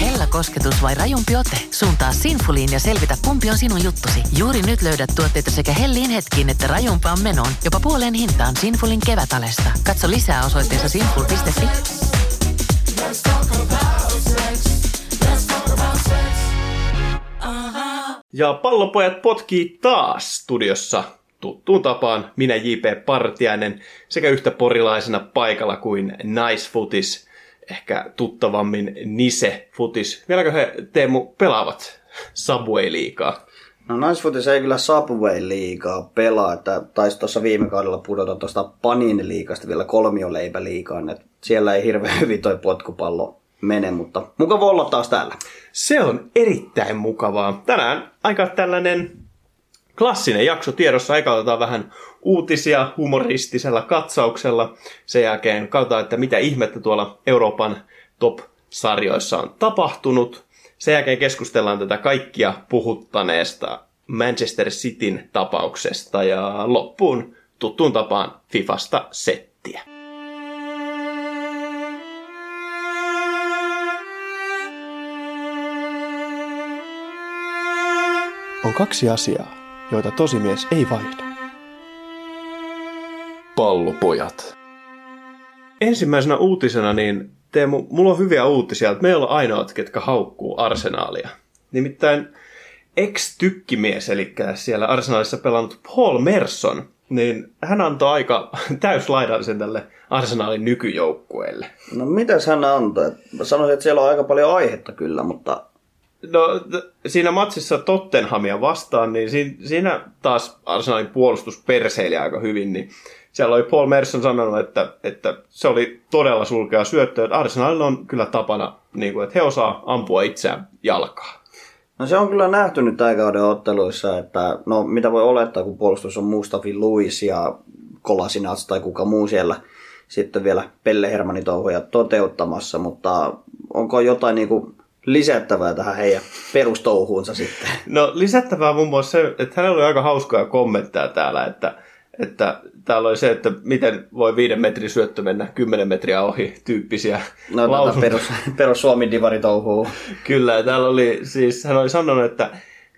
Hella kosketus vai rajumpi ote? Suuntaa Sinfuliin ja selvitä kumpi on sinun juttusi. Juuri nyt löydät tuotteita sekä hellin hetkiin että rajumpaan menoon. Jopa puoleen hintaan Sinfulin kevätalesta. Katso lisää osoitteessa sinful.fi. Ja pallopojat potkii taas studiossa tuttuun tapaan minä J.P. Partiainen sekä yhtä porilaisena paikalla kuin naisfutis, ehkä tuttavammin Nise futis. Vieläkö he Teemu pelaavat Subway-liikaa? No naisfutis ei kyllä Subway liikaa pelaa, että taisi tuossa viime kaudella pudota tuosta Panini liikasta vielä kolmioleipä liikaan, että siellä ei hirveän hyvin toi potkupallo mene, mutta mukava olla taas täällä. Se on erittäin mukavaa. Tänään aika tällainen klassinen jakso tiedossa. Eka otetaan vähän uutisia humoristisella katsauksella. Sen jälkeen katsotaan, että mitä ihmettä tuolla Euroopan top-sarjoissa on tapahtunut. Sen jälkeen keskustellaan tätä kaikkia puhuttaneesta Manchester Cityn tapauksesta ja loppuun tuttuun tapaan Fifasta settiä. On kaksi asiaa, joita tosimies ei vaihda. Pallopojat. Ensimmäisenä uutisena, niin Teemu, mulla on hyviä uutisia, että meillä on ainoat, ketkä haukkuu arsenaalia. Nimittäin ex-tykkimies, eli siellä arsenaalissa pelannut Paul Merson, niin hän antoi aika täyslaidallisen tälle arsenaalin nykyjoukkueelle. No mitäs hän antoi? Mä sanoisin, että siellä on aika paljon aihetta kyllä, mutta No siinä matsissa Tottenhamia vastaan, niin siinä, siinä taas Arsenalin puolustus perseili aika hyvin, niin siellä oli Paul Merson sanonut, että, että se oli todella sulkea syöttö, että Arsenalilla on kyllä tapana, niin kuin, että he osaa ampua itseään jalkaa. No se on kyllä nähty nyt tämän kauden otteluissa, että no mitä voi olettaa, kun puolustus on Mustafi Luis ja Kolasinats tai kuka muu siellä sitten vielä Pelle Hermanin touhuja toteuttamassa, mutta onko jotain niin kuin lisättävää tähän heidän perustouhuunsa sitten? No lisättävää muun muassa se, että hänellä oli aika hauskoja kommentteja täällä, että, että täällä oli se, että miten voi viiden metrin syöttö mennä kymmenen metriä ohi tyyppisiä No tätä lausuntoja. perus, perus Suomi divari touhuu. Kyllä, ja täällä oli siis, hän oli sanonut, että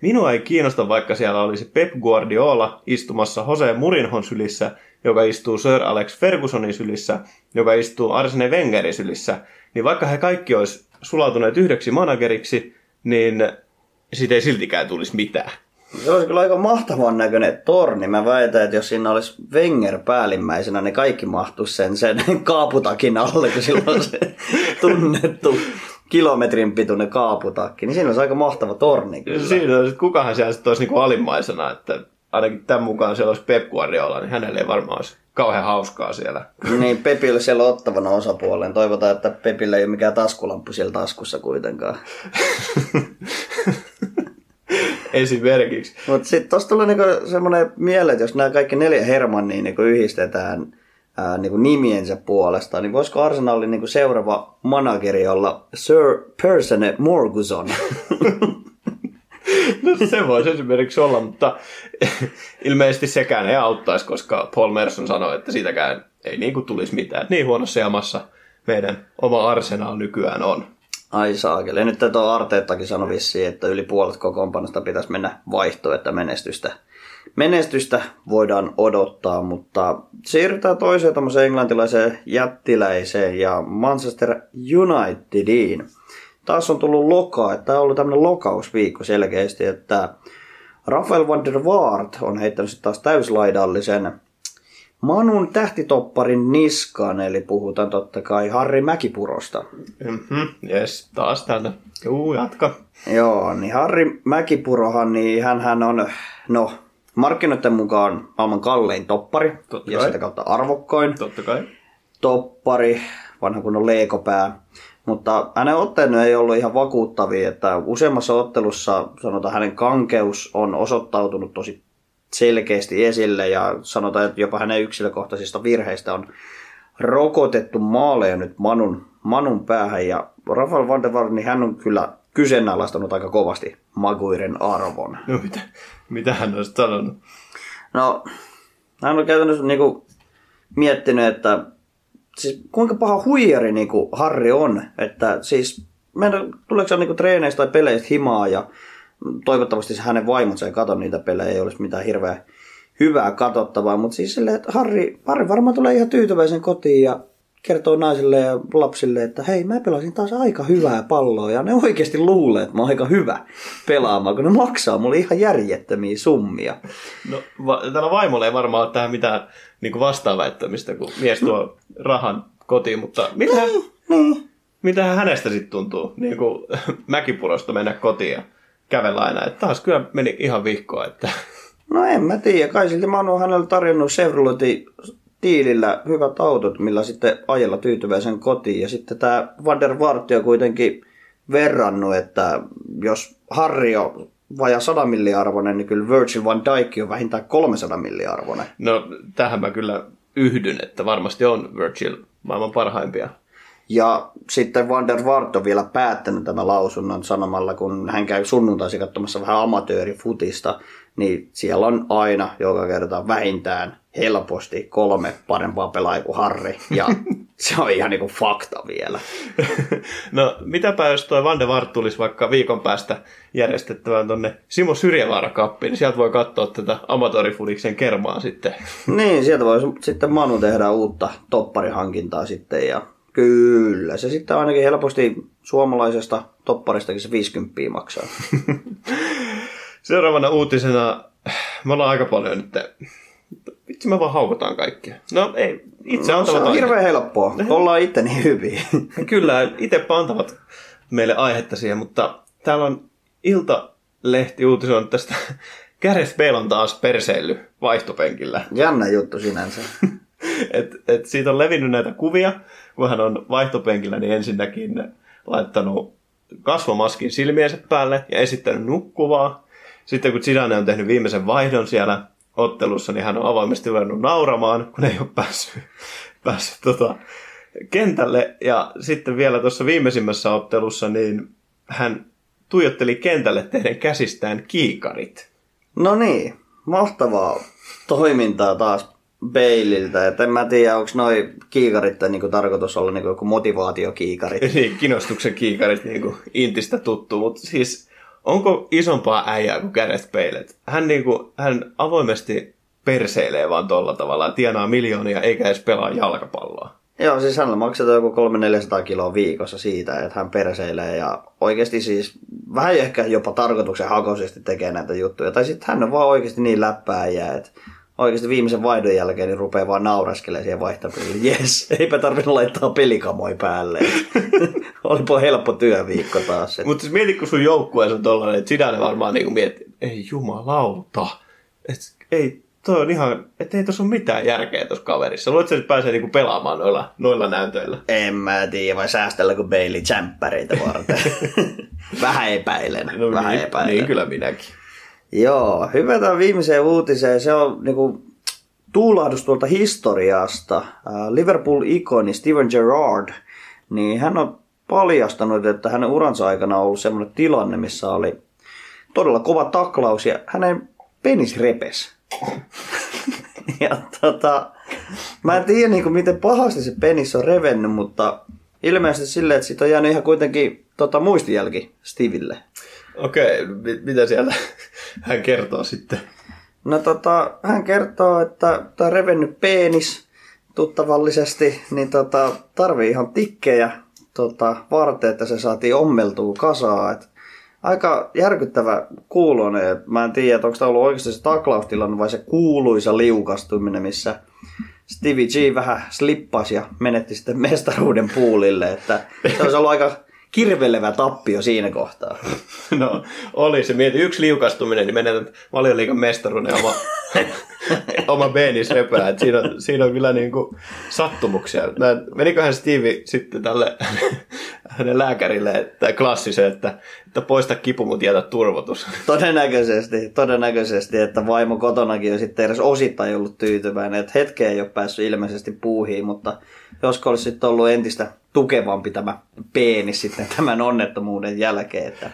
minua ei kiinnosta, vaikka siellä olisi Pep Guardiola istumassa Jose Murinhon sylissä, joka istuu Sir Alex Fergusonin sylissä, joka istuu Arsene Wengerin sylissä, niin vaikka he kaikki olisi sulautuneet yhdeksi manageriksi, niin siitä ei siltikään tulisi mitään. Se olisi kyllä aika mahtavan näköinen torni. Mä väitän, että jos siinä olisi Wenger päällimmäisenä, niin kaikki mahtuisi sen, sen kaaputakin alle, kun sillä on se tunnettu kilometrin pituinen kaaputakki. Niin siinä olisi aika mahtava torni kyllä. Siinä on, että kukahan siellä sitten olisi niin kuin alimmaisena, että ainakin tämän mukaan siellä olisi Pep Guardiola, niin hänelle ei varmaan olisi kauhean hauskaa siellä. Niin, Pepille siellä ottavana osapuolen. Toivotaan, että Pepille ei ole mikään taskulamppu siellä taskussa kuitenkaan. Esimerkiksi. Mutta sitten tuossa tulee niinku semmoinen mieleen, että jos nämä kaikki neljä Hermannia niinku yhdistetään ää, niinku nimiensä puolesta, niin voisiko Arsenalin niinku seuraava manageri olla Sir Persone Morguson? No se voisi esimerkiksi olla, mutta ilmeisesti sekään ei auttaisi, koska Paul Merson sanoi, että siitäkään ei niin kuin tulisi mitään. Niin huonossa jamassa meidän oma arsenal nykyään on. Ai saakeli. Ja nyt tuo Arteettakin sanoi vissiin, että yli puolet kokoonpanosta pitäisi mennä vaihtoon, että menestystä, menestystä voidaan odottaa, mutta siirrytään toiseen tämmöiseen englantilaiseen jättiläiseen ja Manchester Unitediin. Taas on tullut lokaa, että tämä on ollut tämmöinen lokausviikko selkeästi, että Rafael van der Vaart on heittänyt taas täyslaidallisen Manun tähtitopparin niskaan, eli puhutaan totta kai Harri Mäkipurosta. Mm-hmm. Yes, taas tänne. Juu, jatka. Joo, niin Harri Mäkipurohan, niin hän on, no, markkinoiden mukaan maailman kallein toppari Totta ja kai. sitä kautta arvokkoin Totta kai. toppari, vanha kunnon leikopää. Mutta hänen otteensa ei ollut ihan vakuuttavia, että useammassa ottelussa sanotaan hänen kankeus on osoittautunut tosi selkeästi esille ja sanotaan, että jopa hänen yksilökohtaisista virheistä on rokotettu maaleja nyt Manun, Manun päähän ja Rafael van der Vaart, niin hän on kyllä kyseenalaistanut aika kovasti Maguiren arvon. No mitä, mitä hän olisi sanonut? No, hän on käytännössä niinku miettinyt, että siis kuinka paha huijari niin kuin Harri on, että siis meidän, tuleeko se niin treeneistä tai peleistä himaa ja toivottavasti se hänen vaimonsa ei kato niitä pelejä, ei olisi mitään hirveä hyvää katsottavaa, mutta siis silleen, että Harri, Harri varmaan tulee ihan tyytyväisen kotiin ja kertoo naisille ja lapsille, että hei, mä pelasin taas aika hyvää palloa ja ne oikeasti luulee, että mä oon aika hyvä pelaamaan, kun ne maksaa mulle ihan järjettömiä summia. No, va- tällä vaimolla ei varmaan ole tähän mitään niin vastaaväittämistä, kun mies tuo rahan kotiin, mutta mitä, Niin. mitä hänestä sitten tuntuu niin kuin mäkipurosta mennä kotiin ja kävellä aina, että taas kyllä meni ihan vihkoa, että No en mä tiedä, kai silti mä oon hänelle tarjonnut Chevroletin tiilillä hyvät autot, millä sitten ajella tyytyväisen kotiin. Ja sitten tämä Van der Vaart on kuitenkin verrannut, että jos Harri on vajaa 100 milliarvoinen, niin kyllä Virgil van Dijk on vähintään 300 milliarvoinen. no tähän mä kyllä yhdyn, että varmasti on Virgil maailman parhaimpia. Ja sitten Van der Vaart on vielä päättänyt tämän lausunnon sanomalla, kun hän käy sunnuntaisin katsomassa vähän amatöörifutista, niin siellä on aina joka kerta vähintään helposti kolme parempaa pelaajaa kuin Harri. Ja se on ihan niinku fakta vielä. No, mitäpä jos toi Van de Vaart tulisi vaikka viikon päästä järjestettävään tonne Simo Syrjävaara kappiin, niin sieltä voi katsoa tätä amatöörifudiksen kermaa sitten. Niin, sieltä voi sitten Manu tehdä uutta topparihankintaa sitten ja kyllä, se sitten ainakin helposti suomalaisesta topparistakin se 50 maksaa. Seuraavana uutisena, me ollaan aika paljon nyt, vitsi me vaan haukutaan kaikkia. No ei, itse No, se antavat on aihetta. hirveän helppoa, ollaan itse niin hyviä. Kyllä, itse antavat meille aihetta siihen, mutta täällä on Ilta-lehti uutisoinut tästä Gareth Bale on taas perseily vaihtopenkillä. Jännä juttu sinänsä. Et, et siitä on levinnyt näitä kuvia, kun hän on vaihtopenkillä, niin ensinnäkin laittanut kasvomaskin silmiensä päälle ja esittänyt nukkuvaa. Sitten kun Zidane on tehnyt viimeisen vaihdon siellä ottelussa, niin hän on avoimesti ruvennut nauramaan, kun ei ole päässyt, päässyt tota, kentälle. Ja sitten vielä tuossa viimeisimmässä ottelussa, niin hän tuijotteli kentälle tehden käsistään kiikarit. No niin, mahtavaa toimintaa taas Beililtä. Et en mä tiedä, onko noi kiikarit niin tarkoitus olla niin joku motivaatiokiikarit. Niin, kiinnostuksen kiikarit niin kuin Intistä tuttu, mutta siis onko isompaa äijää kuin Gareth Bale? Hän, niin kuin, hän avoimesti perseilee vaan tolla tavalla tienaa miljoonia eikä edes pelaa jalkapalloa. Joo, siis hänellä maksetaan joku 300-400 kiloa viikossa siitä, että hän perseilee ja oikeasti siis vähän ehkä jopa tarkoituksen hakoisesti tekee näitä juttuja. Tai sitten hän on vaan oikeasti niin läppääjä, että oikeasti viimeisen vaihdon jälkeen niin rupeaa vaan nauraskelemaan siihen vaihtopelille. Jes, eipä tarvinnut laittaa pelikamoi päälle. Olipa helppo työviikko taas. Mutta siis mieti, kun sun joukkueessa on tollainen, että Zidane varmaan niin miettii, ei jumalauta, et, ei, toi on ihan, että ei tuossa ole mitään järkeä tuossa kaverissa. Luuletko, että se pääsee niin kuin pelaamaan noilla, noilla näytöillä? En mä tiedä, vai säästelläkö Bailey tsemppäreitä varten. vähän epäilen, No, vähän niin, epäilen. niin, kyllä minäkin. Joo, hypätään viimeiseen uutiseen. Se on niinku tuulahdus tuolta historiasta. Liverpool-ikoni Steven Gerrard, niin hän on paljastanut, että hänen uransa aikana on ollut semmoinen tilanne, missä oli todella kova taklaus ja hänen penis repes. ja tota, mä en tiedä niinku, miten pahasti se penis on revennyt, mutta ilmeisesti silleen, että siitä on jäänyt ihan kuitenkin tota, muistijälki Steville. Okei, mi- mitä siellä hän kertoo sitten? No tota, hän kertoo, että tämä revennyt penis tuttavallisesti, niin tota, tarvii ihan tikkejä tota, varten, että se saatiin ommeltua kasaan. Et aika järkyttävä kuulonen. Et Mä en tiedä, onko tämä ollut oikeasti se taklaustilanne vai se kuuluisa liukastuminen, missä Stevie G vähän slippasi ja menetti sitten mestaruuden puulille. Että se olisi ollut aika kirvelevä tappio siinä kohtaa. No, oli se. Mieti yksi liukastuminen, niin menetät valioliikan mestaruuden oma, oma penis repää. Et siinä, on, siinä on kyllä niin kuin sattumuksia. Meniköhän Steve sitten tälle hänen lääkärille, että klassiseen, että, että poista kipu, mutta jätä turvotus. Todennäköisesti, todennäköisesti, että vaimo kotonakin on sitten edes osittain ollut tyytyväinen, että hetkeä ei ole päässyt ilmeisesti puuhiin, mutta josko olisi sitten ollut entistä tukevampi tämä peeni sitten tämän onnettomuuden jälkeen, että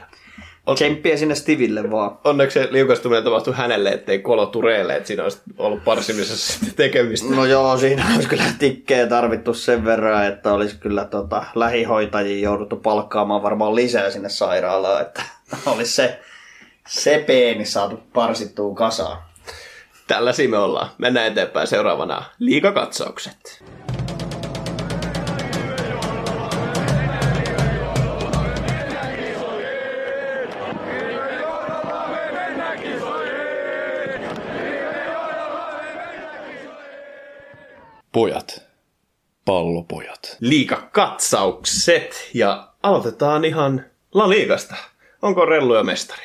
On- Tsemppiä sinne Stiville vaan. Onneksi se liukastuminen tapahtui hänelle, ettei Kolo Tureelle, että siinä olisi ollut parsimisessa tekemistä. No joo, siinä olisi kyllä tikkejä tarvittu sen verran, että olisi kyllä tota, lähihoitajia jouduttu palkkaamaan varmaan lisää sinne sairaalaan, että olisi se, se peeni saatu parsittua kasaan. Tällaisia me ollaan. Mennään eteenpäin seuraavana liikakatsaukset. Pojat. Pallopojat. Liikakatsaukset ja aloitetaan ihan La Liigasta. Onko Rellu jo mestari?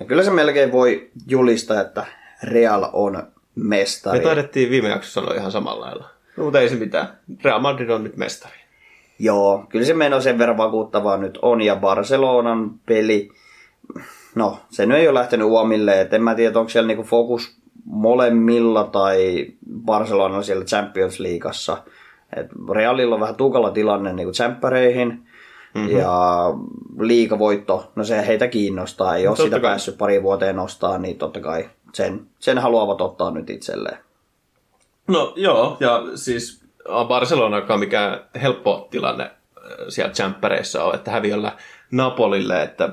Ja kyllä se melkein voi julistaa, että Real on Me mestari. taidettiin viime jaksossa sanoa ihan samalla lailla. No, mutta ei se mitään. Real Madrid on nyt mestari. Joo, kyllä se meno sen verran vakuuttavaa nyt on. Ja Barcelonan peli, no se nyt ei ole lähtenyt uomille. Et en mä tiedä, onko siellä niinku fokus molemmilla tai Barcelona siellä Champions Leagueassa. Et Realilla on vähän tukala tilanne niinku tsemppäreihin. Mm-hmm. Ja liikavoitto, no se heitä kiinnostaa. Ei ole totta sitä kai. päässyt pari vuoteen nostaa, niin totta kai sen, sen haluavat ottaa nyt itselleen. No joo, ja siis Barcelonakaan mikään helppo tilanne äh, siellä tsemppäreissä on, että häviöllä Napolille, että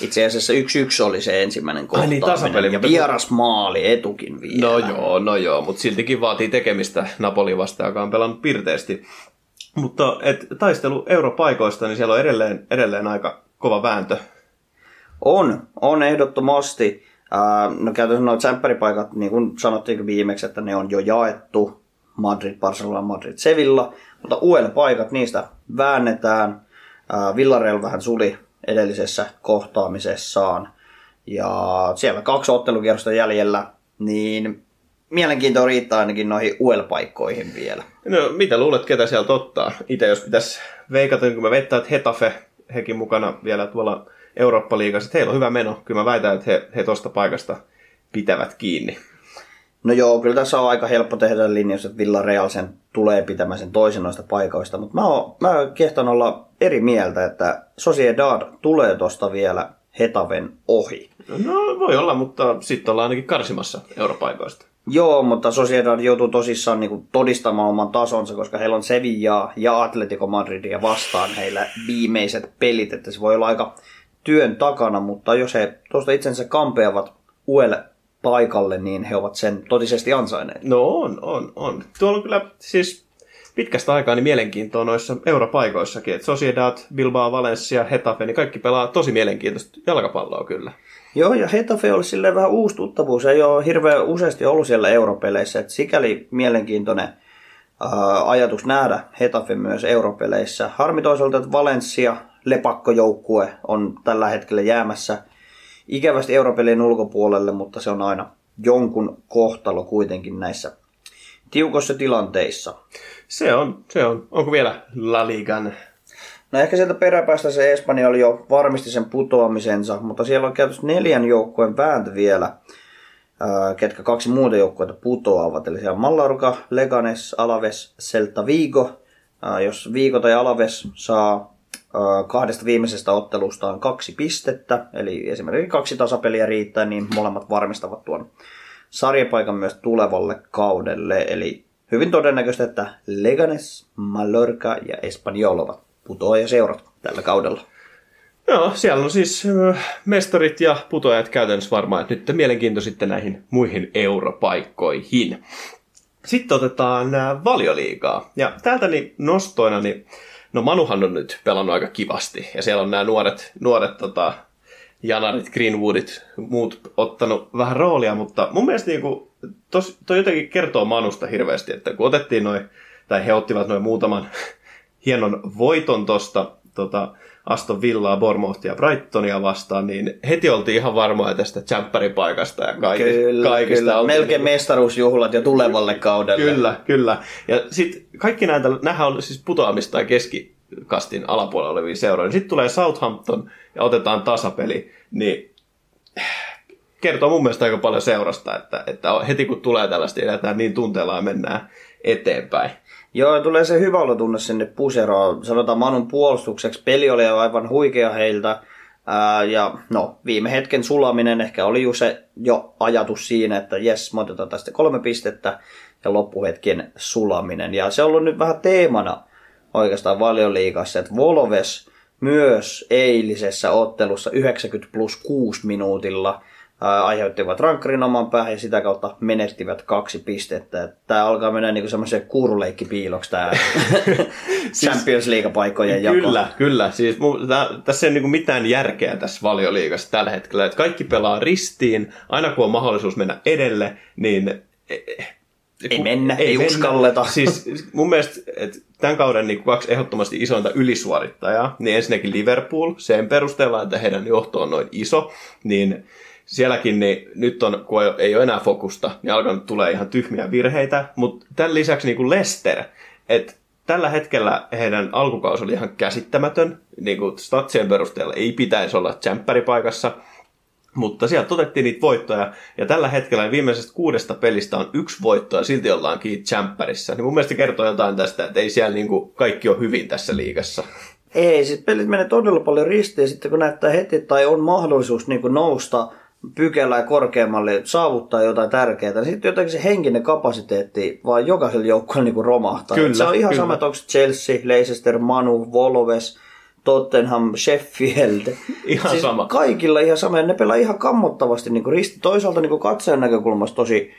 Itse asiassa 1-1 oli se ensimmäinen Ai kohtaaminen. niin, tasapeli, ja vieras maali etukin vielä. no joo, no joo, mutta siltikin vaatii tekemistä Napoli vastaan, joka on pelannut pirteästi. Mutta et, taistelu europaikoista, niin siellä on edelleen, edelleen aika kova vääntö. On, on ehdottomasti. Ää, no käytännössä nuo tsemppäripaikat, niin kuin sanottiin viimeksi, että ne on jo jaettu. Madrid, Barcelona, Madrid, Sevilla. Mutta UL-paikat, niistä väännetään. Ää, Villarreal vähän suli edellisessä kohtaamisessaan. Ja siellä kaksi ottelukierrosta jäljellä, niin mielenkiintoa riittää ainakin noihin UL-paikkoihin vielä. No mitä luulet, ketä sieltä ottaa? Itse jos pitäisi veikata, niin kun mä vettää, että Hetafe, hekin mukana vielä tuolla Eurooppa-liigassa, heillä on hyvä meno. Kyllä mä väitän, että he, he tuosta paikasta pitävät kiinni. No joo, kyllä tässä on aika helppo tehdä linjaus, että Villarreal sen tulee pitämään sen toisen noista paikoista, mutta mä, oon, mä kehtaan olla eri mieltä, että Sociedad tulee tosta vielä Hetaven ohi. No voi olla, mutta sitten ollaan ainakin karsimassa europaikoista. Joo, mutta Sociedad joutuu tosissaan niin todistamaan oman tasonsa, koska heillä on Sevilla ja Atletico Madridia vastaan heillä viimeiset pelit, että se voi olla aika työn takana, mutta jos he tuosta itsensä kampeavat UL paikalle, niin he ovat sen totisesti ansainneet. No on, on, on. Tuolla on kyllä siis pitkästä aikaa niin mielenkiintoa noissa europaikoissakin. Että Sociedad, Bilbao, Valencia, Hetafe, niin kaikki pelaa tosi mielenkiintoista jalkapalloa kyllä. Joo, ja Hetafe oli silleen vähän uusi tuttavuus. Ei ole hirveän useasti ollut siellä europeleissä. Et sikäli mielenkiintoinen ää, ajatus nähdä Hetafe myös europeleissä. Harmi toisaalta, että Valencia, lepakkojoukkue, on tällä hetkellä jäämässä ikävästi europelien ulkopuolelle, mutta se on aina jonkun kohtalo kuitenkin näissä tiukoissa tilanteissa. Se on, se on. Onko vielä La Ligan? No ehkä sieltä peräpäästä se Espanja oli jo varmisti sen putoamisensa, mutta siellä on käytössä neljän joukkueen vääntö vielä, ketkä kaksi muuta joukkuetta putoavat. Eli siellä on Mallorca, Leganes, Alaves, Celta Vigo. Jos Vigo tai Alaves saa kahdesta viimeisestä ottelustaan kaksi pistettä, eli esimerkiksi kaksi tasapeliä riittää, niin molemmat varmistavat tuon sarjapaikan myös tulevalle kaudelle. Eli hyvin todennäköistä, että Leganes, Mallorca ja Espanyol ovat putoajaseurat tällä kaudella. Joo, siellä on siis mestarit ja putoajat käytännössä varmaan, että nyt mielenkiinto sitten näihin muihin europaikkoihin. Sitten otetaan ää, valioliigaa. Ja täältä niin nostoina, niin no Manuhan on nyt pelannut aika kivasti. Ja siellä on nämä nuoret, nuoret tota, Janarit, Greenwoodit, muut ottanut vähän roolia, mutta mun mielestä niin kuin, tos, toi jotenkin kertoo Manusta hirveästi, että kun otettiin noin, tai he ottivat noin muutaman hienon voiton tosta tota, Aston Villaa, Bournemouthia ja Brightonia vastaan, niin heti oltiin ihan varmoja tästä paikasta ja kaikista. Kyllä, kaikista kyllä. Melkein mestaruusjuhlat jo tulevalle kaudelle. Kyllä, kyllä. Ja sitten kaikki näitä, nämähän on siis putoamista tai keskikastin alapuolella olevia seuroja. Sitten tulee Southampton ja otetaan tasapeli, niin kertoo mun mielestä aika paljon seurasta, että, että heti kun tulee tällaista, niin tunteella ja mennään eteenpäin. Joo, tulee se hyvä olo tunne sinne puseroon. Sanotaan Manun puolustukseksi. Peli oli aivan huikea heiltä. Ää, ja no, viime hetken sulaminen ehkä oli ju se jo ajatus siinä, että jes, me otetaan tästä kolme pistettä ja loppuhetken sulaminen. Ja se on ollut nyt vähän teemana oikeastaan valioliigassa, että Volves myös eilisessä ottelussa 90 plus 6 minuutilla aiheuttivat rankkarin oman päähän ja sitä kautta menettivät kaksi pistettä. Tämä alkaa mennä niin semmoisen kuuruleikkipiiloksi tämä Champions League-paikkojen jako. Kyllä, kyllä. Siis mu- tä- tässä ei ole niinku mitään järkeä tässä valioliigassa tällä hetkellä. Että kaikki pelaa ristiin, aina kun on mahdollisuus mennä edelle, niin... Ei mennä, ei uskalleta. Siis mun mielestä että tämän kauden niin kaksi ehdottomasti isointa ylisuorittajaa, niin ensinnäkin Liverpool, sen perusteella, että heidän johto on noin iso, niin sielläkin niin nyt on, kun ei ole enää fokusta, niin alkanut tulee ihan tyhmiä virheitä, mutta tämän lisäksi niin kuin Leicester, että tällä hetkellä heidän alkukausi oli ihan käsittämätön, niin kuin statsien perusteella ei pitäisi olla tsemppäripaikassa, mutta sieltä otettiin niitä voittoja, ja tällä hetkellä viimeisestä kuudesta pelistä on yksi voitto, ja silti ollaan kiinni tsemppärissä. Niin mun mielestä kertoo jotain tästä, että ei siellä niin kuin kaikki ole hyvin tässä liigassa. Ei, siis pelit menee todella paljon ristiin, sitten kun näyttää heti, tai on mahdollisuus niin kuin nousta pykälää korkeammalle, saavuttaa jotain tärkeää, niin sitten jotenkin se henkinen kapasiteetti vaan jokaisella joukkueella niin romahtaa. Kyllä, se on ihan kyllä. sama, että onko se Chelsea, Leicester, Manu, Volves, Tottenham, Sheffield. Ihan siis sama. Kaikilla ihan sama, ja ne pelaa ihan kammottavasti niin risti. Toisaalta niin katsojan näkökulmasta tosi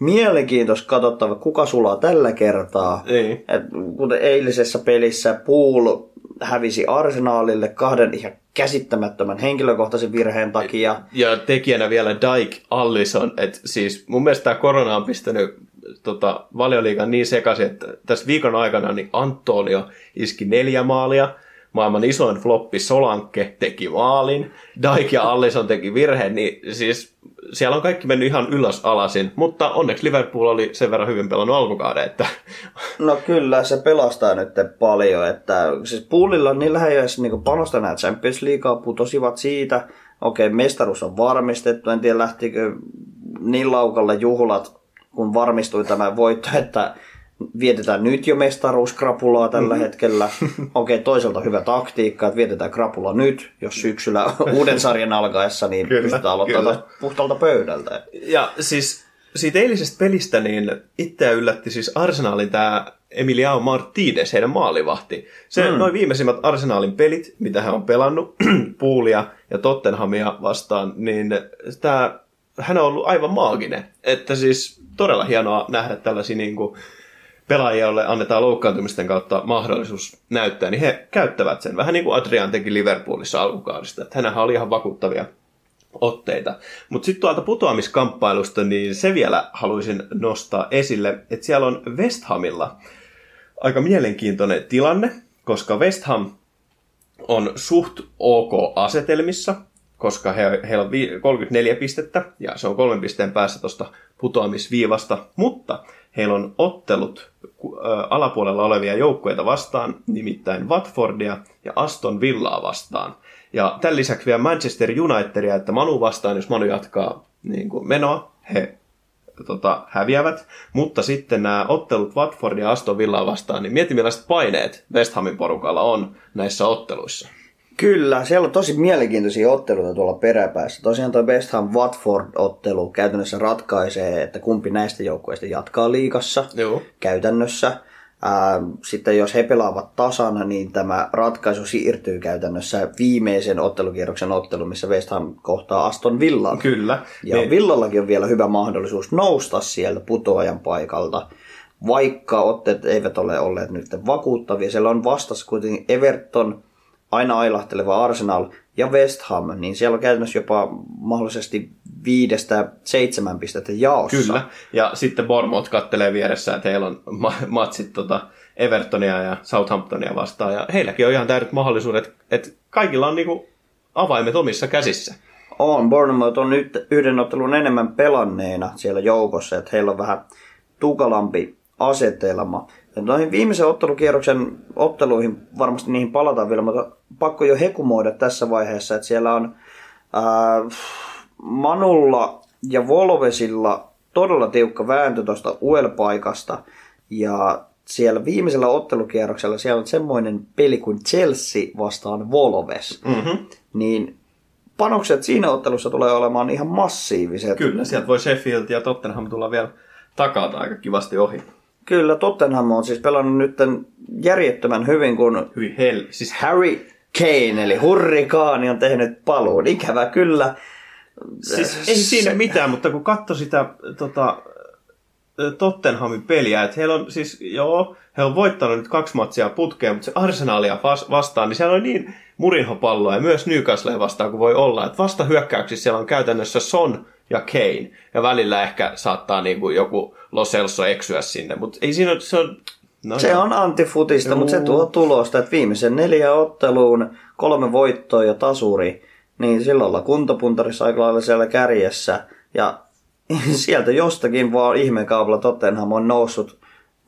mielenkiintoista katsottava, kuka sulaa tällä kertaa. Niin. Et kuten eilisessä pelissä Pool hävisi Arsenaalille kahden ihan käsittämättömän henkilökohtaisen virheen takia. Ja tekijänä vielä Dyke Allison, että siis mun mielestä tämä korona on pistänyt tota, valioliigan niin sekaisin, että tässä viikon aikana niin Antonio iski neljä maalia, maailman isoin floppi Solanke teki maalin, Dyke ja Allison teki virheen, niin siis siellä on kaikki mennyt ihan ylös alasin, mutta onneksi Liverpool oli sen verran hyvin pelannut alkukauden, että No kyllä, se pelastaa nyt paljon. Että, siis Poolilla niillä ei edes niin panosta nämä Champions Leaguea, putosivat siitä. Okei, mestaruus on varmistettu. En tiedä lähtikö niin laukalle juhlat, kun varmistui tämä voitto, että vietetään nyt jo mestaruuskrapulaa tällä mm-hmm. hetkellä. Okei, toisaalta hyvä taktiikka, että vietetään krapula nyt, jos syksyllä uuden sarjan alkaessa, niin Kyllä, pystytään aloittamaan puhtaalta pöydältä. Ja siis siitä eilisestä pelistä niin itseä yllätti siis Arsenalin tämä Emiliano Martinez, heidän maalivahti. Se mm. noin viimeisimmät Arsenalin pelit, mitä hän on pelannut, Puulia ja Tottenhamia vastaan, niin tämä, hän on ollut aivan maaginen. Että siis todella hienoa nähdä tällaisia niin kuin, pelaajia, joille annetaan loukkaantumisten kautta mahdollisuus näyttää, niin he käyttävät sen. Vähän niin kuin Adrian teki Liverpoolissa alkukaudesta. Että hänhän oli ihan vakuuttavia otteita. Mutta sitten tuolta putoamiskamppailusta, niin se vielä haluaisin nostaa esille, että siellä on West Hamilla aika mielenkiintoinen tilanne, koska West Ham on suht ok asetelmissa, koska he, heillä on vi- 34 pistettä, ja se on kolmen pisteen päässä tuosta putoamisviivasta, mutta heillä on ottelut alapuolella olevia joukkueita vastaan, nimittäin Watfordia ja Aston Villaa vastaan. Ja tämän lisäksi vielä Manchester Unitedia, että Manu vastaan, jos Manu jatkaa niin kuin menoa, he tota, häviävät. Mutta sitten nämä ottelut Watford ja Aston Villaa vastaan, niin mieti millaiset paineet West Hamin porukalla on näissä otteluissa. Kyllä, siellä on tosi mielenkiintoisia otteluita tuolla peräpäässä. Tosiaan tuo West Ham Watford-ottelu käytännössä ratkaisee, että kumpi näistä joukkueista jatkaa liigassa Joo. käytännössä. Sitten jos he pelaavat tasana, niin tämä ratkaisu siirtyy käytännössä viimeisen ottelukierroksen ottelu, missä West Ham kohtaa Aston Villan. Kyllä. Ja Niin- Villallakin on vielä hyvä mahdollisuus nousta sieltä putoajan paikalta, vaikka otteet eivät ole olleet nyt vakuuttavia. Siellä on vastassa kuitenkin Everton, aina ailahteleva Arsenal ja West Ham, niin siellä on käytännössä jopa mahdollisesti viidestä seitsemän pistettä jaossa. Kyllä. Ja sitten Bournemouth kattelee vieressä, että heillä on ma- matsit tota Evertonia ja Southamptonia vastaan. Ja heilläkin on ihan täydet mahdollisuudet, että kaikilla on niinku avaimet omissa käsissä. On, Bournemouth on nyt yhden ottelun enemmän pelanneena siellä joukossa, että heillä on vähän tukalampi asetelma. Noihin viimeisen ottelukierroksen otteluihin varmasti niihin palataan vielä, mutta pakko jo hekumoida tässä vaiheessa, että siellä on ää, Manulla ja Volvesilla todella tiukka vääntö tuosta UL-paikasta. Ja siellä viimeisellä ottelukierroksella siellä on semmoinen peli kuin Chelsea vastaan Volves. Mm-hmm. Niin panokset siinä ottelussa tulee olemaan ihan massiiviset. Kyllä, sieltä voi Sheffield ja Tottenham tulla vielä takaa aika kivasti ohi. Kyllä, Tottenham on siis pelannut nyt järjettömän hyvin, kun Hyi hell. Siis Harry Kane, eli hurrikaani, on tehnyt paluun. Ikävä kyllä. Siis ei siinä mitään, mutta kun katsoi sitä tota, Tottenhamin peliä, että heillä on siis, joo, he on voittanut nyt kaksi matsia putkeen, mutta se Arsenalia vastaan, niin siellä on niin murinhopalloa ja myös Newcastle vastaan kuin voi olla, että vasta hyökkäyksissä siellä on käytännössä Son ja Kane, ja välillä ehkä saattaa niin kuin joku Lo Celso eksyä sinne, mutta ei siinä ole, se on... No se joo. on antifutista, Juu. mutta se tuo tulosta, että viimeisen neljä otteluun kolme voittoa ja tasuri, niin silloin ollaan kuntopuntarissa aika lailla siellä kärjessä. Ja sieltä jostakin vaan ihmekaupalla Tottenham on noussut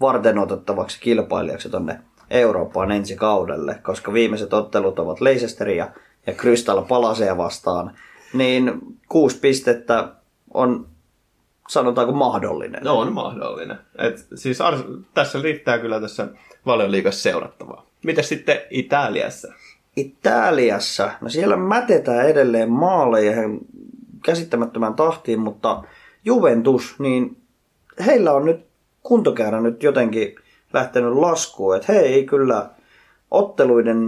varten otettavaksi kilpailijaksi tonne Eurooppaan ensi kaudelle, koska viimeiset ottelut ovat Leicesteria ja Crystal Palacea vastaan, niin kuusi pistettä on sanotaanko mahdollinen. No on mahdollinen. Et siis Ars- tässä riittää kyllä tässä valioliigassa seurattavaa. Mitä sitten Italiassa? Italiassa, no siellä mätetään edelleen maaleja käsittämättömän tahtiin, mutta Juventus, niin heillä on nyt kuntokäärä nyt jotenkin lähtenyt laskuun, että he ei kyllä otteluiden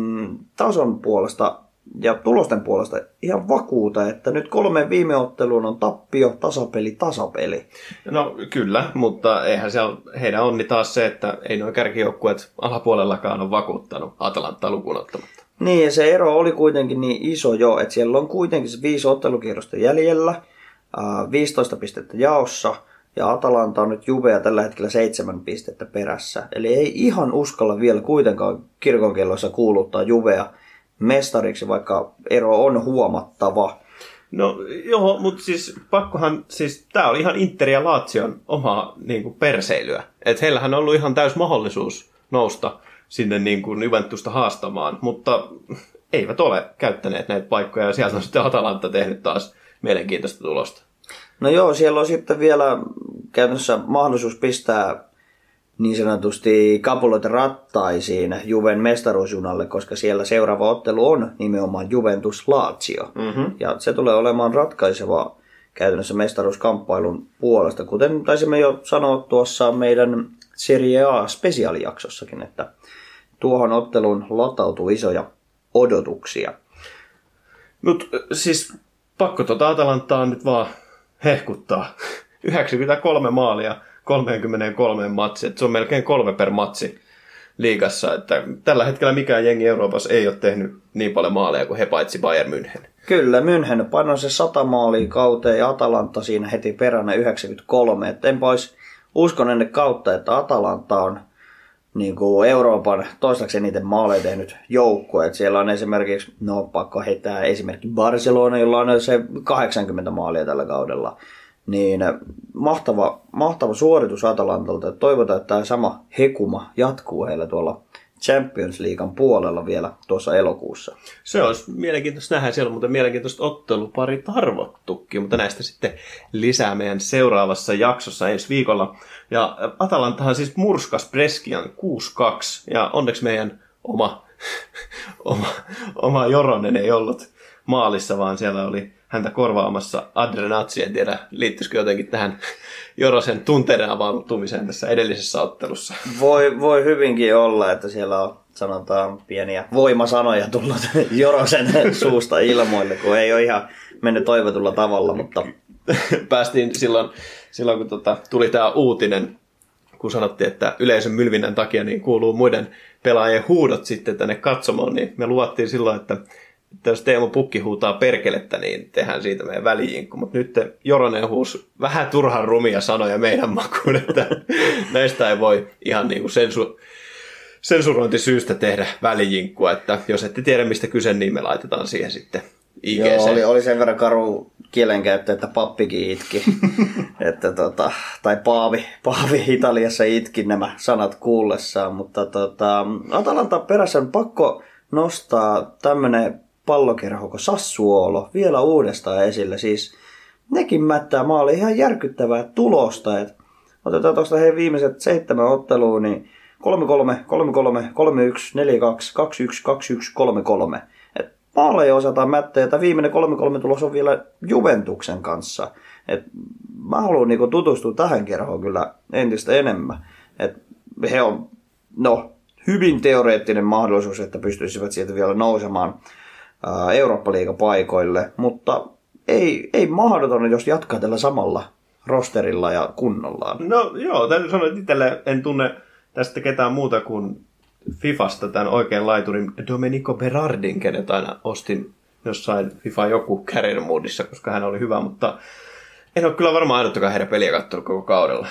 tason puolesta ja tulosten puolesta ihan vakuuta, että nyt kolme viime otteluun on tappio, tasapeli, tasapeli. No kyllä, mutta eihän se ole, heidän onni taas se, että ei nuo kärkijoukkueet alapuolellakaan ole vakuuttanut Atalanta lukuun ottamatta. Niin, ja se ero oli kuitenkin niin iso jo, että siellä on kuitenkin se viisi ottelukierrosta jäljellä, äh, 15 pistettä jaossa, ja Atalanta on nyt Juvea tällä hetkellä seitsemän pistettä perässä. Eli ei ihan uskalla vielä kuitenkaan kirkonkelloissa kuuluttaa Juvea mestariksi, vaikka ero on huomattava. No joo, mutta siis pakkohan, siis tää oli ihan Inter ja Lazion omaa niin kuin perseilyä. Että heillähän on ollut ihan täys mahdollisuus nousta sinne niin kuin Juventusta haastamaan, mutta eivät ole käyttäneet näitä paikkoja ja sieltä on sitten Atalanta tehnyt taas mielenkiintoista tulosta. No joo, siellä on sitten vielä käytännössä mahdollisuus pistää niin sanotusti kapuloita rattaisiin Juven mestaruusjunalle, koska siellä seuraava ottelu on nimenomaan Juventus Lazio. Mm-hmm. Ja se tulee olemaan ratkaiseva käytännössä mestaruuskamppailun puolesta, kuten taisimme jo sanoa tuossa meidän Serie A-spesiaalijaksossakin, että tuohon otteluun latautuu isoja odotuksia. Mutta siis pakko tuota Atalantaa nyt vaan hehkuttaa. 93 maalia 33 matsi, että se on melkein kolme per matsi liigassa. Että tällä hetkellä mikään jengi Euroopassa ei ole tehnyt niin paljon maaleja kuin he paitsi Bayern München. Kyllä, München painoi se 100 maalia kauteen ja Atalanta siinä heti peränä 93. Et enpä olisi uskon ennen kautta, että Atalanta on niin kuin Euroopan toistaiseksi eniten maaleja tehnyt joukkue. Siellä on esimerkiksi, no pakko heittää esimerkki Barcelona, jolla on se 80 maalia tällä kaudella. Niin mahtava, mahtava suoritus Atalantalta. Toivotaan, että tämä sama hekuma jatkuu heillä tuolla Champions Leaguean puolella vielä tuossa elokuussa. Se olisi mielenkiintoista nähdä. Siellä on muuten mielenkiintoista ottelupari tarvottukin, mutta näistä sitten lisää meidän seuraavassa jaksossa ensi viikolla. Ja Atalantahan siis murskas Breskian 6-2, ja onneksi meidän oma, oma, oma Joronen ei ollut maalissa, vaan siellä oli häntä korvaamassa Adrenatsi. En tiedä, liittyisikö jotenkin tähän Jorosen tunteiden avautumiseen tässä edellisessä ottelussa. Voi, voi hyvinkin olla, että siellä on sanotaan pieniä voimasanoja tullut Jorosen suusta ilmoille, kun ei ole ihan mennyt toivotulla tavalla, mutta Päästiin silloin, silloin kun tota, tuli tämä uutinen, kun sanottiin, että yleisön mylvinnän takia niin kuuluu muiden pelaajien huudot sitten tänne katsomoon, niin me luvattiin silloin, että jos Teemu Pukki huutaa perkelettä, niin tehdään siitä meidän välijinkku. Mutta nyt Joronen huus vähän turhan rumia sanoja meidän makuun, että näistä ei voi ihan niin kuin sensu, sensurointisyystä tehdä välijinkkua, että jos ette tiedä mistä kyse, niin me laitetaan siihen sitten IGC. joo, oli, oli sen verran karu kielenkäyttö, että pappikin itki. että tota, tai Paavi, Paavi Italiassa itki nämä sanat kuullessaan, mutta tota, Atalanta perässä on pakko nostaa tämmönen pallokerho kuin Sassuolo vielä uudestaan esille. Siis nekin mättää maali ihan järkyttävää tulosta. Et otetaan tuosta he viimeiset seitsemän ottelua, niin 3-3, 3-3, 3-1, 4-2, 2-1, 2-1, 3-3. Et maaleja osataan mättää. Tämä viimeinen 3-3 tulos on vielä Juventuksen kanssa. Et mä haluan niinku tutustua tähän kerhoon kyllä entistä enemmän. Et he on, no, hyvin teoreettinen mahdollisuus, että pystyisivät sieltä vielä nousemaan Eurooppa-liigapaikoille, mutta ei, ei mahdoton, jos jatkaa tällä samalla rosterilla ja kunnollaan. No joo, täytyy sanoa, että itselle en tunne tästä ketään muuta kuin Fifasta tämän oikein laiturin Domenico Berardin, kenet aina ostin jossain FIFA joku career moodissa, koska hän oli hyvä, mutta en ole kyllä varmaan ainutkaan heidän peliä katsonut koko kaudella.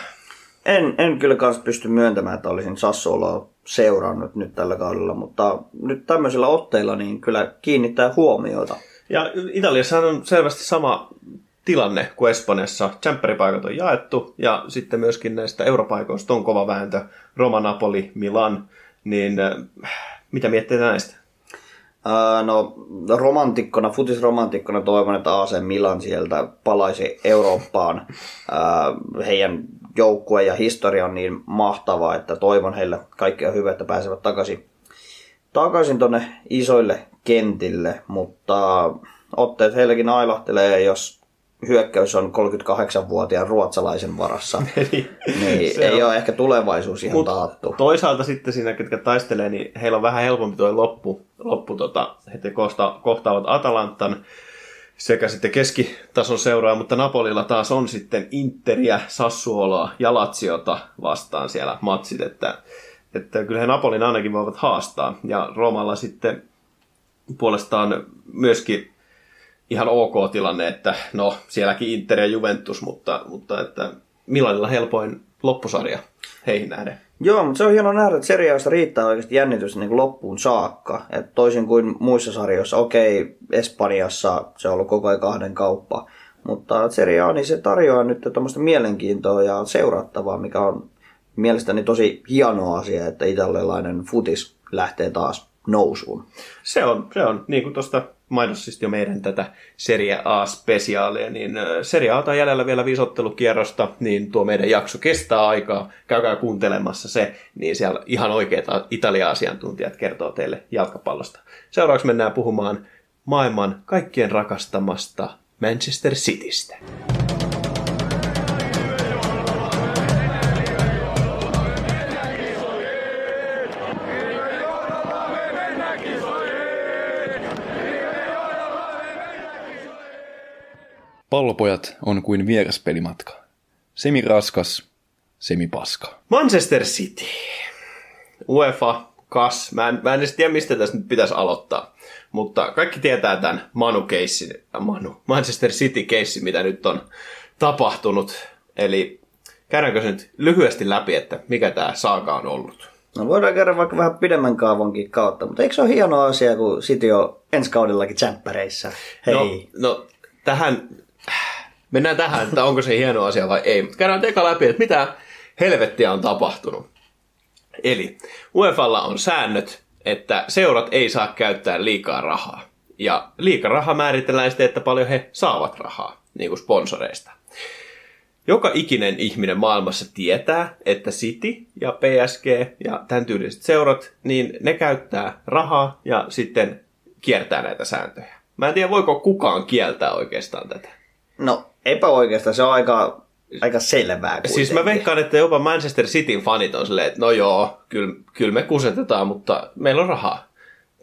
En, en kyllä kanssa pysty myöntämään, että olisin Sassuoloa seurannut nyt tällä kaudella, mutta nyt tämmöisillä otteilla niin kyllä kiinnittää huomiota. Ja Italiassa on selvästi sama tilanne kuin Espanjassa. Tsempperipaikat on jaettu ja sitten myöskin näistä europaikoista on kova vääntö. Roma, Napoli, Milan. Niin äh, mitä miettii näistä? No romantikkona, futisromantikkona toivon, että AC Milan sieltä palaisi Eurooppaan. Heidän joukkue ja historia on niin mahtava, että toivon heille kaikkea hyvää, että pääsevät takaisin, takaisin tonne isoille kentille, mutta otteet heillekin ailahtelee, jos hyökkäys on 38-vuotiaan ruotsalaisen varassa, niin, niin ei on. ole ehkä tulevaisuus ihan Mut taattu. Toisaalta sitten siinä, ketkä taistelee, niin heillä on vähän helpompi tuo loppu, loppu tota, he kohta, kohtaavat Atalantan sekä sitten keskitason seuraa, mutta Napolilla taas on sitten Interia, Sassuoloa ja Latsiota vastaan siellä matsit, että, että kyllä he Napolin ainakin voivat haastaa. Ja Romalla sitten puolestaan myöskin ihan ok tilanne, että no sielläkin Inter ja Juventus, mutta, mutta että Milanilla helpoin loppusarja heihin nähden. Joo, mutta se on hienoa nähdä, että seriaista riittää oikeasti jännitys niin kuin loppuun saakka. Et toisin kuin muissa sarjoissa, okei, Espanjassa se on ollut koko ajan kahden kauppa. Mutta Serie A, niin se tarjoaa nyt tämmöistä mielenkiintoa ja seurattavaa, mikä on mielestäni tosi hieno asia, että italialainen futis lähtee taas nousuun. Se on, se on. Niin kuin tuosta mainossit jo meidän tätä Serie A-spesiaalia, niin Serie A on jäljellä vielä visottelukierrosta, niin tuo meidän jakso kestää aikaa. Käykää kuuntelemassa se, niin siellä ihan oikeat Italia-asiantuntijat kertoo teille jalkapallosta. Seuraavaksi mennään puhumaan maailman kaikkien rakastamasta Manchester Citystä. Pallopojat on kuin vieraspelimatka. Semi raskas, semi paska. Manchester City. UEFA, kas. Mä en, mä en edes tiedä, mistä tässä nyt pitäisi aloittaa. Mutta kaikki tietää tämän Manu keissin, Manu, Manchester City keissi, mitä nyt on tapahtunut. Eli käydäänkö se nyt lyhyesti läpi, että mikä tämä saaka on ollut? No voidaan käydä vaikka vähän pidemmän kaavonkin kautta, mutta eikö se ole hieno asia, kun City on ensi kaudellakin tsemppäreissä? Hei. No, no tähän mennään tähän, että onko se hieno asia vai ei. Mutta käydään teka läpi, että mitä helvettiä on tapahtunut. Eli UEFalla on säännöt, että seurat ei saa käyttää liikaa rahaa. Ja liikaraha määritellään sitten, että paljon he saavat rahaa, niin kuin sponsoreista. Joka ikinen ihminen maailmassa tietää, että City ja PSG ja tämän tyyliset seurat, niin ne käyttää rahaa ja sitten kiertää näitä sääntöjä. Mä en tiedä, voiko kukaan kieltää oikeastaan tätä. No, epäoikeasta se on aika, aika selvää kuitenkin. Siis mä veikkaan, että jopa Manchester Cityn fanit on silleen, että no joo, kyllä, kyllä me kusetetaan, mutta meillä on rahaa.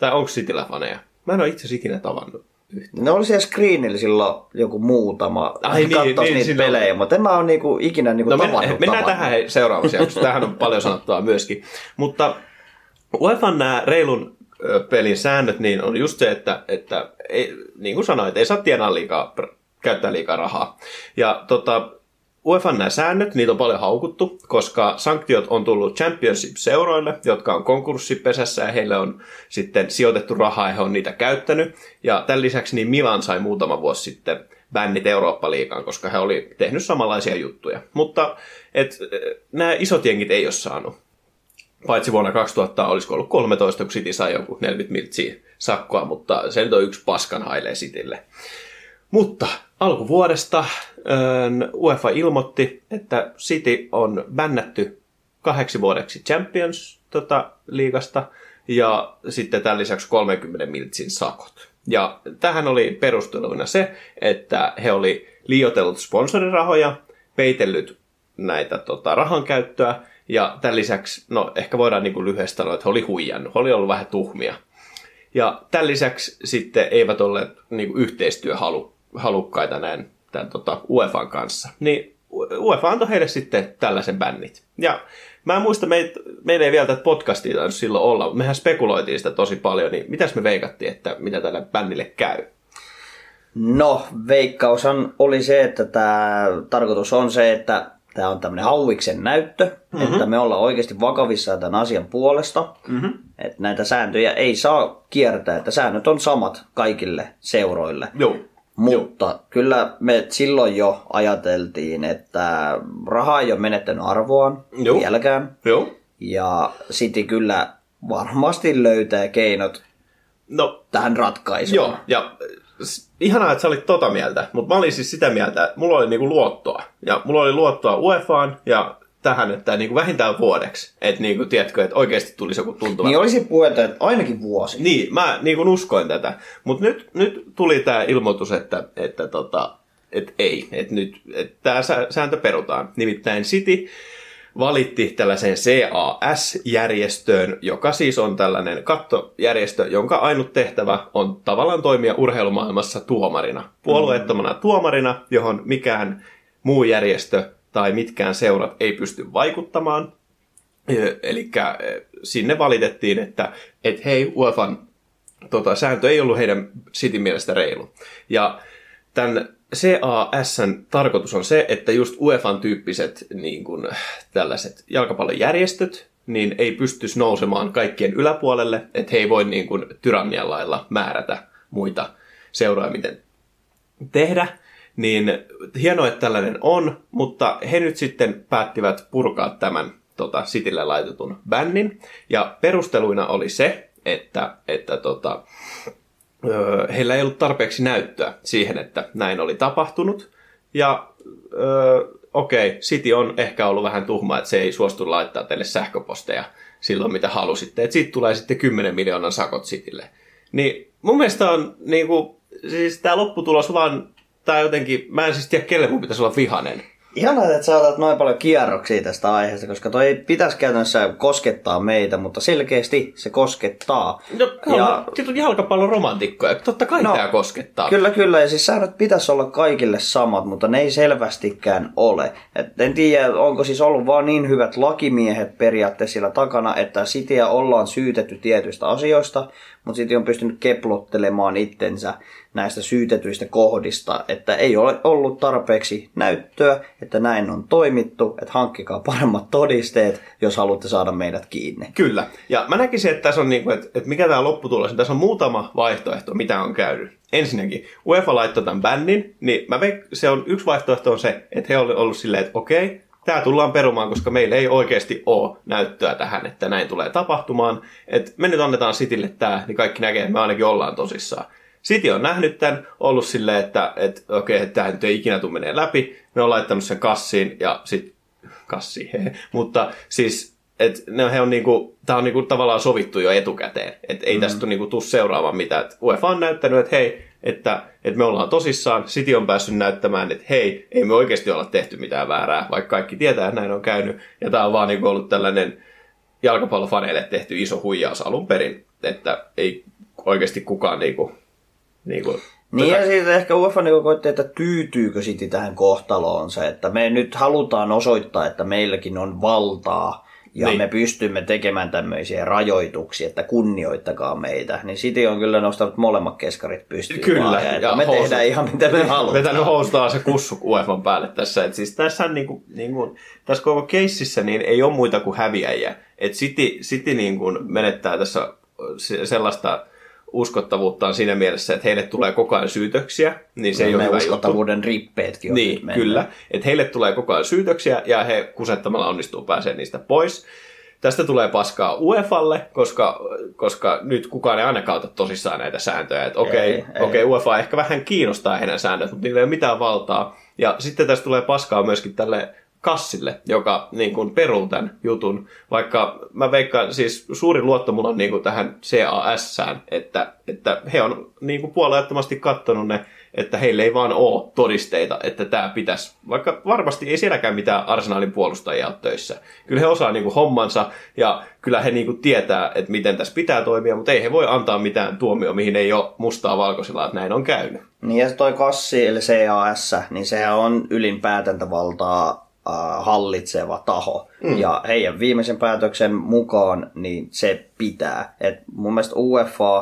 Tai onko Cityllä faneja? Mä en ole itse ikinä tavannut yhtään. Ne oli siellä screenillä silloin joku muutama. Ai niin, niin, niitä silloin... pelejä, mutta en mä ole niinku, ikinä niinku no, tavannut. Mennään, mennään tähän hei, seuraavaksi jaksossa. Tähän on paljon sanottavaa myöskin. Mutta UEFA nämä reilun pelin säännöt niin on just se, että, että ei, niin kuin sanoit, ei saa tienaa liikaa käyttää liikaa rahaa. Ja tota, UEFA nämä säännöt, niitä on paljon haukuttu, koska sanktiot on tullut Championship-seuroille, jotka on konkurssipesässä ja heille on sitten sijoitettu rahaa ja he on niitä käyttänyt. Ja tämän lisäksi niin Milan sai muutama vuosi sitten bännit Eurooppa-liigaan, koska he oli tehnyt samanlaisia juttuja. Mutta et, nämä isot jengit ei ole saanut. Paitsi vuonna 2000 olisiko ollut 13, kun City sai joku 40 miltsiä sakkoa, mutta se nyt on yksi paskan hailee Citylle. Mutta alkuvuodesta UEFA ilmoitti, että City on bännätty kahdeksi vuodeksi Champions tota, liigasta ja sitten tämän lisäksi 30 miltsin sakot. Ja tähän oli perusteluina se, että he oli liiotellut sponsorirahoja, peitellyt näitä tota, rahan käyttöä, ja tämän lisäksi, no ehkä voidaan niin kuin lyhyesti sanoa, että he oli huijannut, he oli ollut vähän tuhmia. Ja tämän lisäksi sitten eivät olleet niin kuin yhteistyöhalukkaita näin tämän tota, UEFAn kanssa. Niin UEFA antoi heille sitten tällaisen bännit. Ja mä en muista, meitä, meillä ei vielä tätä podcastia tainnut silloin olla, mutta mehän spekuloitiin sitä tosi paljon, niin mitäs me veikattiin, että mitä tälle bännille käy? No, veikkaushan oli se, että tämä tarkoitus on se, että tämä on tämmöinen hauiksen näyttö, mm-hmm. että me ollaan oikeasti vakavissa tämän asian puolesta. Mm-hmm. Että näitä sääntöjä ei saa kiertää, että säännöt on samat kaikille seuroille. Joo. Mutta Joo. kyllä me silloin jo ajateltiin, että raha ei ole menettänyt arvoaan Joo. vieläkään. Joo. Ja City kyllä varmasti löytää keinot no, tähän ratkaisuun. Joo, ja ihanaa, että sä olit tota mieltä, mutta mä olin siis sitä mieltä, että mulla oli niinku luottoa. Ja mulla oli luottoa UEFAan ja tähän, että niinku vähintään vuodeksi. Että niinku, tiedätkö, että oikeasti tulisi joku tuntuva. Niin olisi puhetta, että ainakin vuosi. Niin, mä niinku uskoin tätä. Mutta nyt, nyt tuli tämä ilmoitus, että, että tota, et ei, että nyt että tämä sääntö perutaan. Nimittäin City valitti tällaiseen CAS-järjestöön, joka siis on tällainen kattojärjestö, jonka ainut tehtävä on tavallaan toimia urheilumaailmassa tuomarina. Puolueettomana tuomarina, johon mikään muu järjestö tai mitkään seurat ei pysty vaikuttamaan. Eli sinne valitettiin, että et hei, UEFan tota, sääntö ei ollut heidän City mielestä reilu. Ja tämän CASn tarkoitus on se, että just UEFan tyyppiset niin kuin, tällaiset jalkapallojärjestöt, niin ei pystyisi nousemaan kaikkien yläpuolelle, että he ei voi niin kuin, tyrannian lailla määrätä muita seuroja, miten tehdä. Niin hienoa, että tällainen on, mutta he nyt sitten päättivät purkaa tämän tota, Citylle laitetun bännin. Ja perusteluina oli se, että, että tota, öö, heillä ei ollut tarpeeksi näyttöä siihen, että näin oli tapahtunut. Ja öö, okei, okay, City on ehkä ollut vähän tuhma, että se ei suostu laittaa teille sähköposteja silloin, mitä halusitte. Että siitä tulee sitten 10 miljoonan sakot Citylle. Niin mun mielestä on niin kuin, siis tämä lopputulos vaan, tai jotenkin, mä en siis tiedä, kelle mun pitäisi olla vihanen. Ihanaa, että sä otat noin paljon kierroksia tästä aiheesta, koska toi ei pitäisi käytännössä koskettaa meitä, mutta selkeästi se koskettaa. No, ja... on jalkapallon romantikkoja. Totta kai no, tämä koskettaa. Kyllä, kyllä. Ja siis säännöt pitäisi olla kaikille samat, mutta ne ei selvästikään ole. Et en tiedä, onko siis ollut vaan niin hyvät lakimiehet periaatteessa sillä takana, että Cityä ollaan syytetty tietyistä asioista, mutta City on pystynyt keplottelemaan itsensä näistä syytetyistä kohdista, että ei ole ollut tarpeeksi näyttöä, että näin on toimittu, että hankkikaa paremmat todisteet, jos haluatte saada meidät kiinni. Kyllä, ja mä näkisin, että tässä on niin kuin, että, että mikä tämä lopputulos, tässä on muutama vaihtoehto, mitä on käynyt. Ensinnäkin, UEFA laittoi tämän bändin, niin mä veik, se on, yksi vaihtoehto on se, että he on ollut silleen, että okei, tämä tullaan perumaan, koska meillä ei oikeasti ole näyttöä tähän, että näin tulee tapahtumaan. Et me nyt annetaan Citylle tämä, niin kaikki näkee, että me ainakin ollaan tosissaan. City on nähnyt tämän, ollut silleen, että, että okei, okay, tämä nyt ei ikinä tule menee läpi. Ne on laittanut sen kassiin ja sitten kassi, he. mutta siis et ne, he on niinku, tämä on niinku tavallaan sovittu jo etukäteen. Et ei mm. tästä niinku tuu seuraamaan mitään. Et UEFA on näyttänyt, että hei, että, että me ollaan tosissaan. City on päässyt näyttämään, että hei, ei me oikeasti olla tehty mitään väärää, vaikka kaikki tietää, että näin on käynyt. Ja tämä on vaan niinku ollut tällainen jalkapallofaneille tehty iso huijaus alun perin, että ei oikeasti kukaan niinku niin, kuin, niin ja siitä ehkä UEFA niin koitti, että tyytyykö sitten tähän kohtaloon se, että me nyt halutaan osoittaa, että meilläkin on valtaa ja niin. me pystymme tekemään tämmöisiä rajoituksia, että kunnioittakaa meitä, niin City on kyllä nostanut molemmat keskarit pystyyn. Kyllä. Vaan, ja, ja me housut, tehdään ihan mitä me halutaan. Vetänyt houstaa se kussu UEFan päälle tässä. Et siis tässä, niin kuin, niin kuin, tässä koko keississä niin ei ole muita kuin häviäjiä. Et City, City niin kuin menettää tässä sellaista uskottavuuttaan siinä mielessä, että heille tulee koko ajan syytöksiä, niin se no, ei ole hyvä uskottavuuden juttu. rippeetkin on Niin, kyllä. Että heille tulee koko ajan syytöksiä ja he kusettamalla onnistuu pääsemään niistä pois. Tästä tulee paskaa UEFalle, koska, koska nyt kukaan ei ainakaan ota tosissaan näitä sääntöjä. Että okei, okay, okay, UEFA ehkä vähän kiinnostaa heidän säännöt, mutta niillä ei ole mitään valtaa. Ja sitten tästä tulee paskaa myöskin tälle kassille, joka niin kuin peruu tämän jutun. Vaikka mä veikkaan, siis suuri luotto mulla on niin kuin tähän CAS-sään, että, että he on niin kuin puolueettomasti kattonut ne, että heille ei vaan ole todisteita, että tämä pitäisi, vaikka varmasti ei sielläkään mitään arsenaalin puolustajia ole töissä. Kyllä he osaa niin kuin hommansa ja kyllä he niin kuin tietää, että miten tässä pitää toimia, mutta ei he voi antaa mitään tuomioa, mihin ei ole mustaa valkoisella, että näin on käynyt. Niin ja toi kassi, eli CAS, niin sehän on ylin päätäntävaltaa äh, hallitseva taho. Mm. Ja heidän viimeisen päätöksen mukaan niin se pitää. Et mun mielestä UEFA,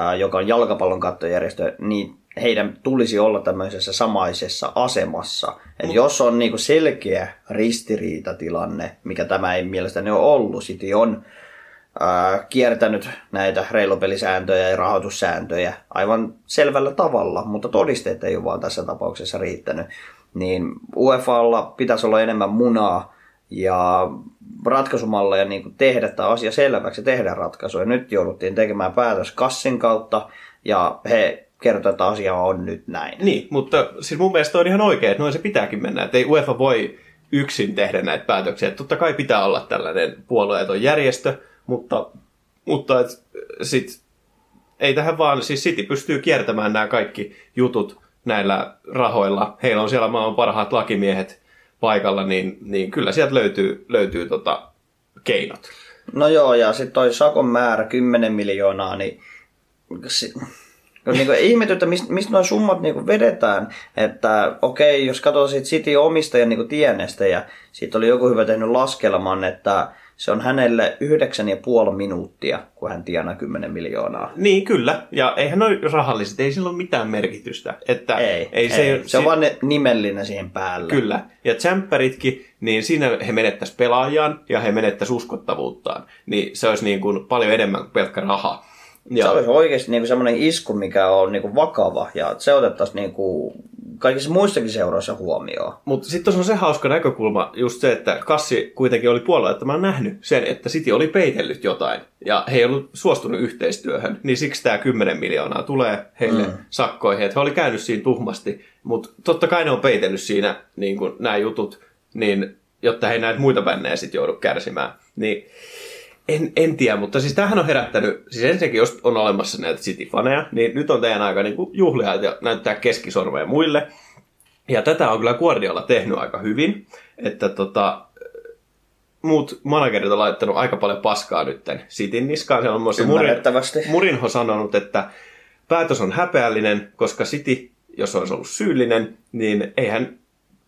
äh, joka on jalkapallon kattojärjestö, niin heidän tulisi olla tämmöisessä samaisessa asemassa. Et jos on niinku selkeä ristiriitatilanne, mikä tämä ei mielestäni ole ollut, City on ää, kiertänyt näitä reilupelisääntöjä ja rahoitussääntöjä aivan selvällä tavalla, mutta todisteet ei ole vaan tässä tapauksessa riittänyt. Niin UEFalla pitäisi olla enemmän munaa ja ratkaisumalleja niin tehdä tämä asia selväksi ja tehdä ratkaisuja. Nyt jouduttiin tekemään päätös kassin kautta ja he kertoo, että asia on nyt näin. Niin, mutta siis mun mielestä on ihan oikein, että noin se pitääkin mennä. Että ei UEFA voi yksin tehdä näitä päätöksiä. Että totta kai pitää olla tällainen puolueeton järjestö, mutta, mutta et, sit, ei tähän vaan, siis City pystyy kiertämään nämä kaikki jutut näillä rahoilla. Heillä on siellä maailman parhaat lakimiehet paikalla, niin, niin kyllä sieltä löytyy, löytyy tota keinot. No joo, ja sitten toi sakon määrä 10 miljoonaa, niin niin kuin ihmetyttä, mistä, mistä nuo summat niin vedetään. Että okei, jos katsoo siitä City omistajan niin tienestä ja siitä oli joku hyvä tehnyt laskelman, että se on hänelle yhdeksän ja puoli minuuttia, kun hän tienaa 10 miljoonaa. Niin, kyllä. Ja eihän noin rahalliset, ei sillä ole mitään merkitystä. Että ei, ei, se, ei. se, se on vaan nimellinen siihen päälle. Kyllä. Ja tsemppäritkin, niin siinä he menettäisi pelaajan ja he menettäisi uskottavuuttaan. Niin se olisi niin kuin paljon enemmän kuin pelkkä raha. Ja. Se olisi oikeasti niinku semmoinen isku, mikä on niinku vakava ja se otettaisiin niinku kaikissa muissakin seuroissa huomioon. Mutta sitten on se hauska näkökulma, just se, että Kassi kuitenkin oli puolella, että mä oon nähnyt sen, että City oli peitellyt jotain ja he ei ollut suostunut yhteistyöhön, niin siksi tämä 10 miljoonaa tulee heille mm. sakkoihin, että he oli käynyt siinä tuhmasti, mutta totta kai ne on peitellyt siinä niin nämä jutut, niin jotta he näitä muita bännejä sitten joudu kärsimään. Niin en, en tiedä, mutta siis tämähän on herättänyt, siis ensinnäkin jos on olemassa näitä City-faneja, niin nyt on teidän aika niin kuin juhlia ja näyttää keskisormeja muille. Ja tätä on kyllä Guardiola tehnyt aika hyvin, että tota, muut managerit on laittanut aika paljon paskaa nytten Cityn niskaan. Se on myös Murin, Murinho sanonut, että päätös on häpeällinen, koska City, jos olisi ollut syyllinen, niin eihän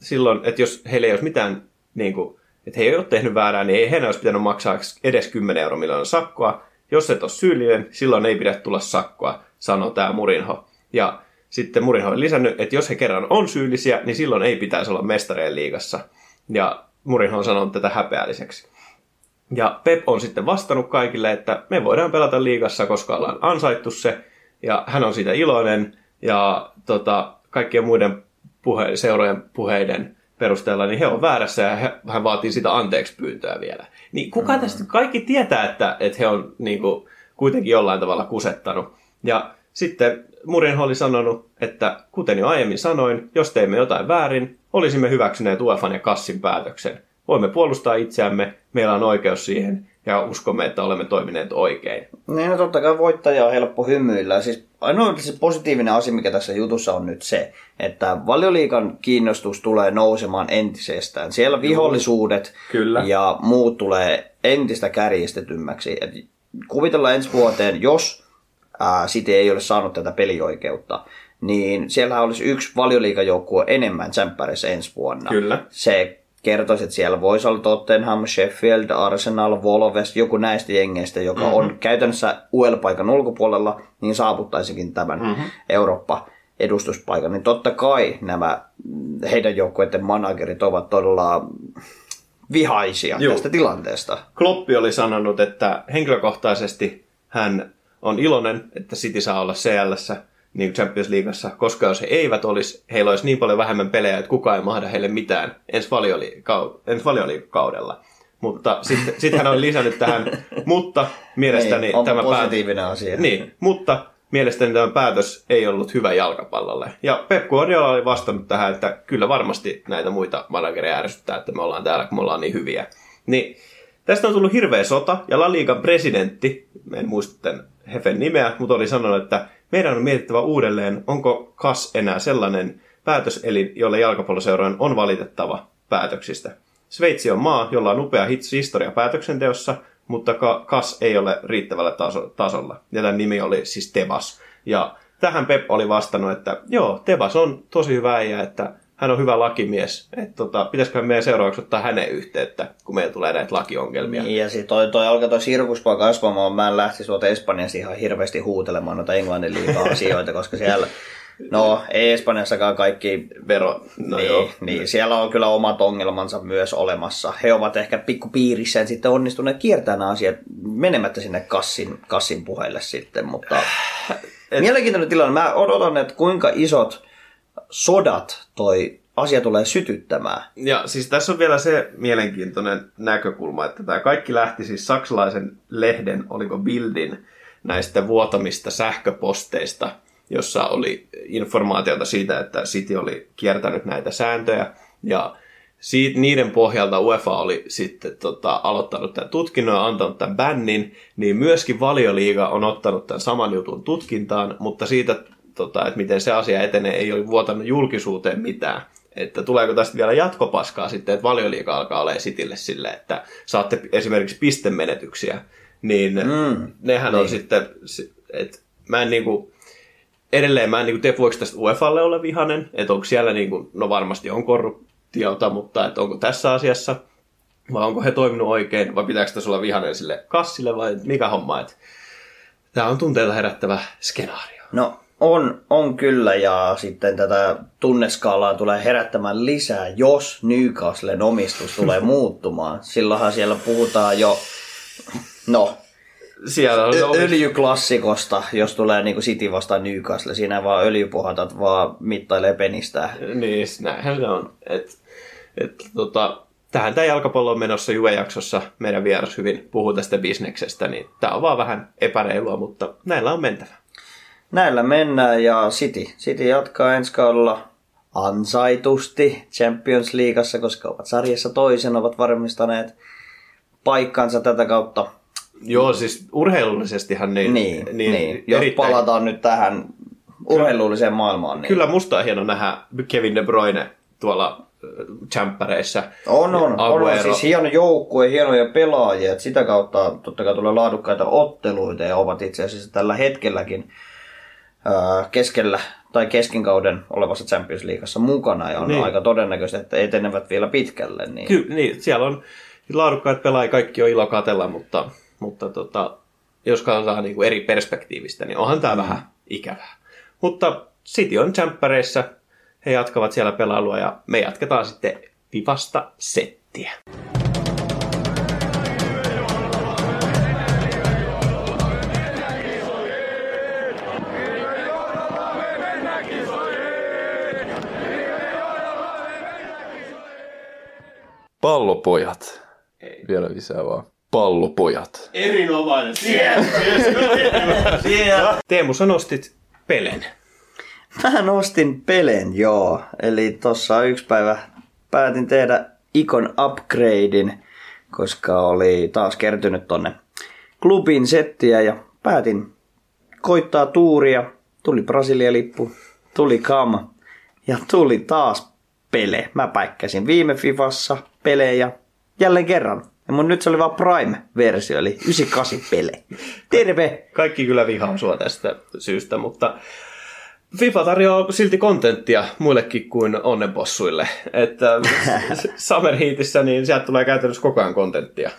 silloin, että jos heillä ei olisi mitään niin kuin, että he ei ole tehnyt väärää, niin ei heidän olisi pitänyt maksaa edes 10 euro miljoonaa sakkoa. Jos et ole syyllinen, silloin ei pidä tulla sakkoa, sanoo tämä Murinho. Ja sitten Murinho on lisännyt, että jos he kerran on syyllisiä, niin silloin ei pitäisi olla mestareen liigassa. Ja Murinho on sanonut tätä häpeälliseksi. Ja Pep on sitten vastannut kaikille, että me voidaan pelata liigassa, koska ollaan ansaittu se. Ja hän on siitä iloinen. Ja tota, kaikkien muiden puhe, seurojen puheiden perusteella, niin he on väärässä ja hän vaatii sitä anteeksi pyyntöä vielä. Niin kuka mm. tästä, kaikki tietää, että, että he on niin kuin, kuitenkin jollain tavalla kusettanut. Ja sitten Murinho oli sanonut, että kuten jo aiemmin sanoin, jos teimme jotain väärin, olisimme hyväksyneet UEFan ja Kassin päätöksen. Voimme puolustaa itseämme, meillä on oikeus siihen ja uskomme, että olemme toimineet oikein. Niin, no totta kai voittaja on helppo hymyillä. Siis ainoa se positiivinen asia, mikä tässä jutussa on nyt se, että valioliikan kiinnostus tulee nousemaan entisestään. Siellä vihollisuudet Kyllä. ja muut tulee entistä kärjistetymmäksi. Et kuvitellaan ensi vuoteen, jos ää, City ei ole saanut tätä pelioikeutta, niin siellä olisi yksi valioliikajoukkue enemmän tsemppärissä ensi vuonna. Kyllä. Se kertoisi, että siellä voisi olla Tottenham, Sheffield, Arsenal, Wolves, joku näistä jengeistä, joka mm-hmm. on käytännössä UL-paikan ulkopuolella, niin saavuttaisikin tämän mm-hmm. Eurooppa-edustuspaikan. Niin totta kai nämä heidän joukkueiden managerit ovat todella vihaisia Juu. tästä tilanteesta. Kloppi oli sanonut, että henkilökohtaisesti hän on iloinen, että City saa olla CLssä niin Champions Leagueassa, koska jos he eivät olisi, heillä olisi niin paljon vähemmän pelejä, että kukaan ei mahda heille mitään ensi valioliikakaudella. Mutta sitten sit hän on lisännyt tähän, mutta mielestäni niin, tämä positiivinen päät... asia. Niin, mutta mielestäni tämä päätös ei ollut hyvä jalkapallolle. Ja Pep Guardiola oli vastannut tähän, että kyllä varmasti näitä muita managereja ärsyttää, että me ollaan täällä, kun me ollaan niin hyviä. Niin tästä on tullut hirveä sota, ja La Ligan presidentti, en muista tämän Hefen nimeä, mutta oli sanonut, että meidän on mietittävä uudelleen, onko KAS enää sellainen päätöselin, jolle jalkapalloseurojen on valitettava päätöksistä. Sveitsi on maa, jolla on upea historia päätöksenteossa, mutta KAS ei ole riittävällä taso- tasolla. Ja tämän nimi oli siis Tebas. Ja tähän Pep oli vastannut, että joo, Tebas on tosi hyvä äijä, että hän on hyvä lakimies. Että tota, pitäisikö meidän seuraavaksi ottaa hänen yhteyttä, kun meillä tulee näitä lakiongelmia. Niin, ja sitten toi, toi alkoi toi sirkuspa kasvamaan. Mä en lähtisi tuolta Espanjasta ihan hirveästi huutelemaan noita Englannin liikaa asioita, koska siellä No, ei Espanjassakaan kaikki vero. No niin, joo. niin, siellä on kyllä omat ongelmansa myös olemassa. He ovat ehkä pikkupiirissään sitten onnistuneet kiertämään asiat menemättä sinne kassin, kassin puheille sitten, mutta Et... mielenkiintoinen tilanne. Mä odotan, että kuinka isot sodat toi asia tulee sytyttämään. Ja siis tässä on vielä se mielenkiintoinen näkökulma, että tämä kaikki lähti siis saksalaisen lehden, oliko Bildin, näistä vuotamista sähköposteista – jossa oli informaatiota siitä, että City oli kiertänyt näitä sääntöjä ja siitä, niiden pohjalta UEFA oli sitten tota, aloittanut tämän tutkinnon ja antanut tämän bännin, niin myöskin valioliiga on ottanut tämän saman jutun tutkintaan, mutta siitä, tota, että miten se asia etenee, ei ole vuotanut julkisuuteen mitään. Että tuleeko tästä vielä jatkopaskaa sitten, että valioliiga alkaa olla Citylle sille, että saatte esimerkiksi pistemenetyksiä, niin mm, nehän niin. on sitten, että mä en niinku, edelleen mä en niin tiedä, voiko tästä UEFalle olla vihanen, että onko siellä, niin kuin, no varmasti on korruptiota, mutta että onko tässä asiassa, vai onko he toiminut oikein, vai pitääkö tässä olla vihanen sille kassille, vai mikä homma, että tämä on tunteita herättävä skenaario. No on, on kyllä, ja sitten tätä tunneskaalaa tulee herättämään lisää, jos Newcastlen omistus tulee muuttumaan. Silloinhan siellä puhutaan jo, no siellä on Ö- öljyklassikosta, jos tulee niin kuin City vastaan Newcastle. Siinä vaan öljypohatat vaan mittailee penistä. Niin, näinhän se on. Et, et, tota, tähän tämä jalkapallo on menossa Juve-jaksossa. Meidän vieras hyvin puhuu tästä bisneksestä, niin tämä on vaan vähän epäreilua, mutta näillä on mentävä. Näillä mennään ja City. City jatkaa ensi kaudella ansaitusti Champions Leagueassa, koska ovat sarjassa toisen, ovat varmistaneet paikkansa tätä kautta Joo, siis urheilullisestihan niin... Niin, niin, niin. jos erittäin... palataan nyt tähän urheilulliseen maailmaan. Niin... Kyllä musta on hieno nähdä Kevin De Bruyne tuolla tsemppäreissä. On, on. On, on siis hieno joukkue, hienoja pelaajia. Sitä kautta totta kai tulee laadukkaita otteluita ja ovat itse asiassa tällä hetkelläkin keskellä tai keskinkauden olevassa Champions Leagueassa mukana ja on niin. aika todennäköistä, että etenevät vielä pitkälle. Niin... Kyllä, niin, siellä on laadukkaat pelaajia, kaikki on ilo katella, mutta mutta tota, jos katsotaan niin kuin eri perspektiivistä, niin onhan tämä mm. vähän ikävää. Mutta City on tsemppäreissä, he jatkavat siellä pelailua ja me jatketaan sitten vivasta settiä. Pallopojat. Ei. Vielä lisää vaan pallopojat. Erinomainen. Siellä, siellä. Teemu, sä nostit Pelen. Mä nostin Pelen, joo. Eli tossa yksi päivä päätin tehdä ikon upgradein, koska oli taas kertynyt tonne klubin settiä ja päätin koittaa tuuria. Tuli Brasilia-lippu, tuli Kam ja tuli taas Pele. Mä päikkäsin viime Fifassa pelejä jälleen kerran. Ja mun nyt se oli vaan Prime-versio, eli 98 pele. Terve! Kaikki kyllä vihaa sua tästä syystä, mutta FIFA tarjoaa silti kontenttia muillekin kuin onnenpossuille. Että Summer Heatissä niin sieltä tulee käytännössä koko ajan kontenttia.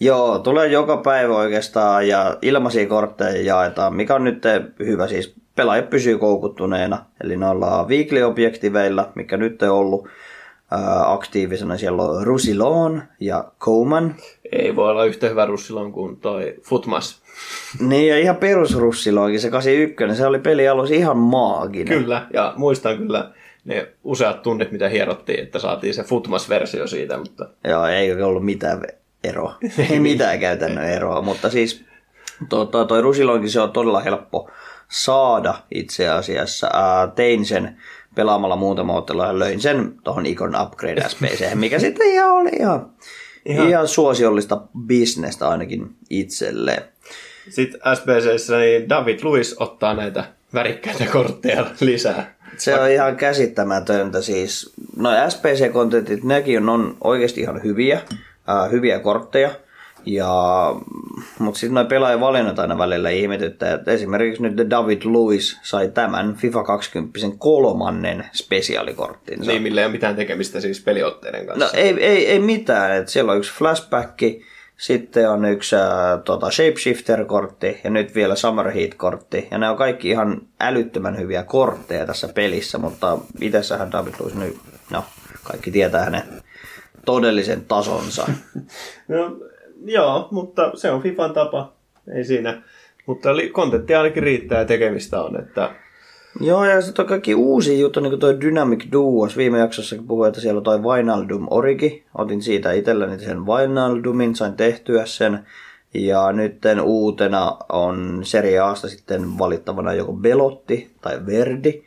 Joo, tulee joka päivä oikeastaan ja ilmaisia kortteja jaetaan, mikä on nyt hyvä siis. Pelaaja pysyy koukuttuneena, eli noilla weekly-objektiveilla, mikä nyt on ollut aktiivisena. Siellä on Rusilon ja Kouman. Ei voi olla yhtä hyvä Rusilon kuin toi Futmas. Niin, ja ihan perus Rusilonkin, se 81, se oli peli alussa ihan maaginen. Kyllä, ja muistan kyllä ne useat tunnit, mitä hierottiin, että saatiin se Futmas-versio siitä, mutta... Joo, ei ollut mitään eroa. ei mitään käytännön eroa, mutta siis tota, toi Rusilonkin se on todella helppo saada itse asiassa. Ää, tein sen pelaamalla muutama ja löin sen tuohon Icon Upgrade SPC, mikä sitten ihan oli ihan, ihan. ihan suosiollista bisnestä ainakin itselleen. Sitten SBCssä niin David Lewis ottaa näitä värikkäitä kortteja lisää. Se on ihan käsittämätöntä siis. No SPC-kontentit, nekin on, on oikeasti ihan hyviä, ää, hyviä kortteja. Ja, mutta sitten noin pelaajan valinnat aina välillä ihmetyttää, että esimerkiksi nyt David Lewis sai tämän FIFA 20 kolmannen spesiaalikorttinsa. Niin, millä ei ole mitään tekemistä siis peliotteiden kanssa. No ei, ei, ei mitään, että siellä on yksi flashback, sitten on yksi äh, tota, Shapeshifter-kortti ja nyt vielä Summer Heat-kortti. Ja ne on kaikki ihan älyttömän hyviä kortteja tässä pelissä, mutta itsessähän David Lewis nyt, no, kaikki tietää hänen todellisen tasonsa. No, joo, mutta se on FIFAn tapa. Ei siinä. Mutta kontenttia ainakin riittää ja tekemistä on, että Joo, ja sitten on kaikki uusi juttu, niin kuin toi Dynamic Duos. Viime jaksossa puhuin, että siellä on toi Vinaldum Origi. Otin siitä itselleni sen Vinaldumin, sain tehtyä sen. Ja nytten uutena on Serie Asta sitten valittavana joko Belotti tai Verdi.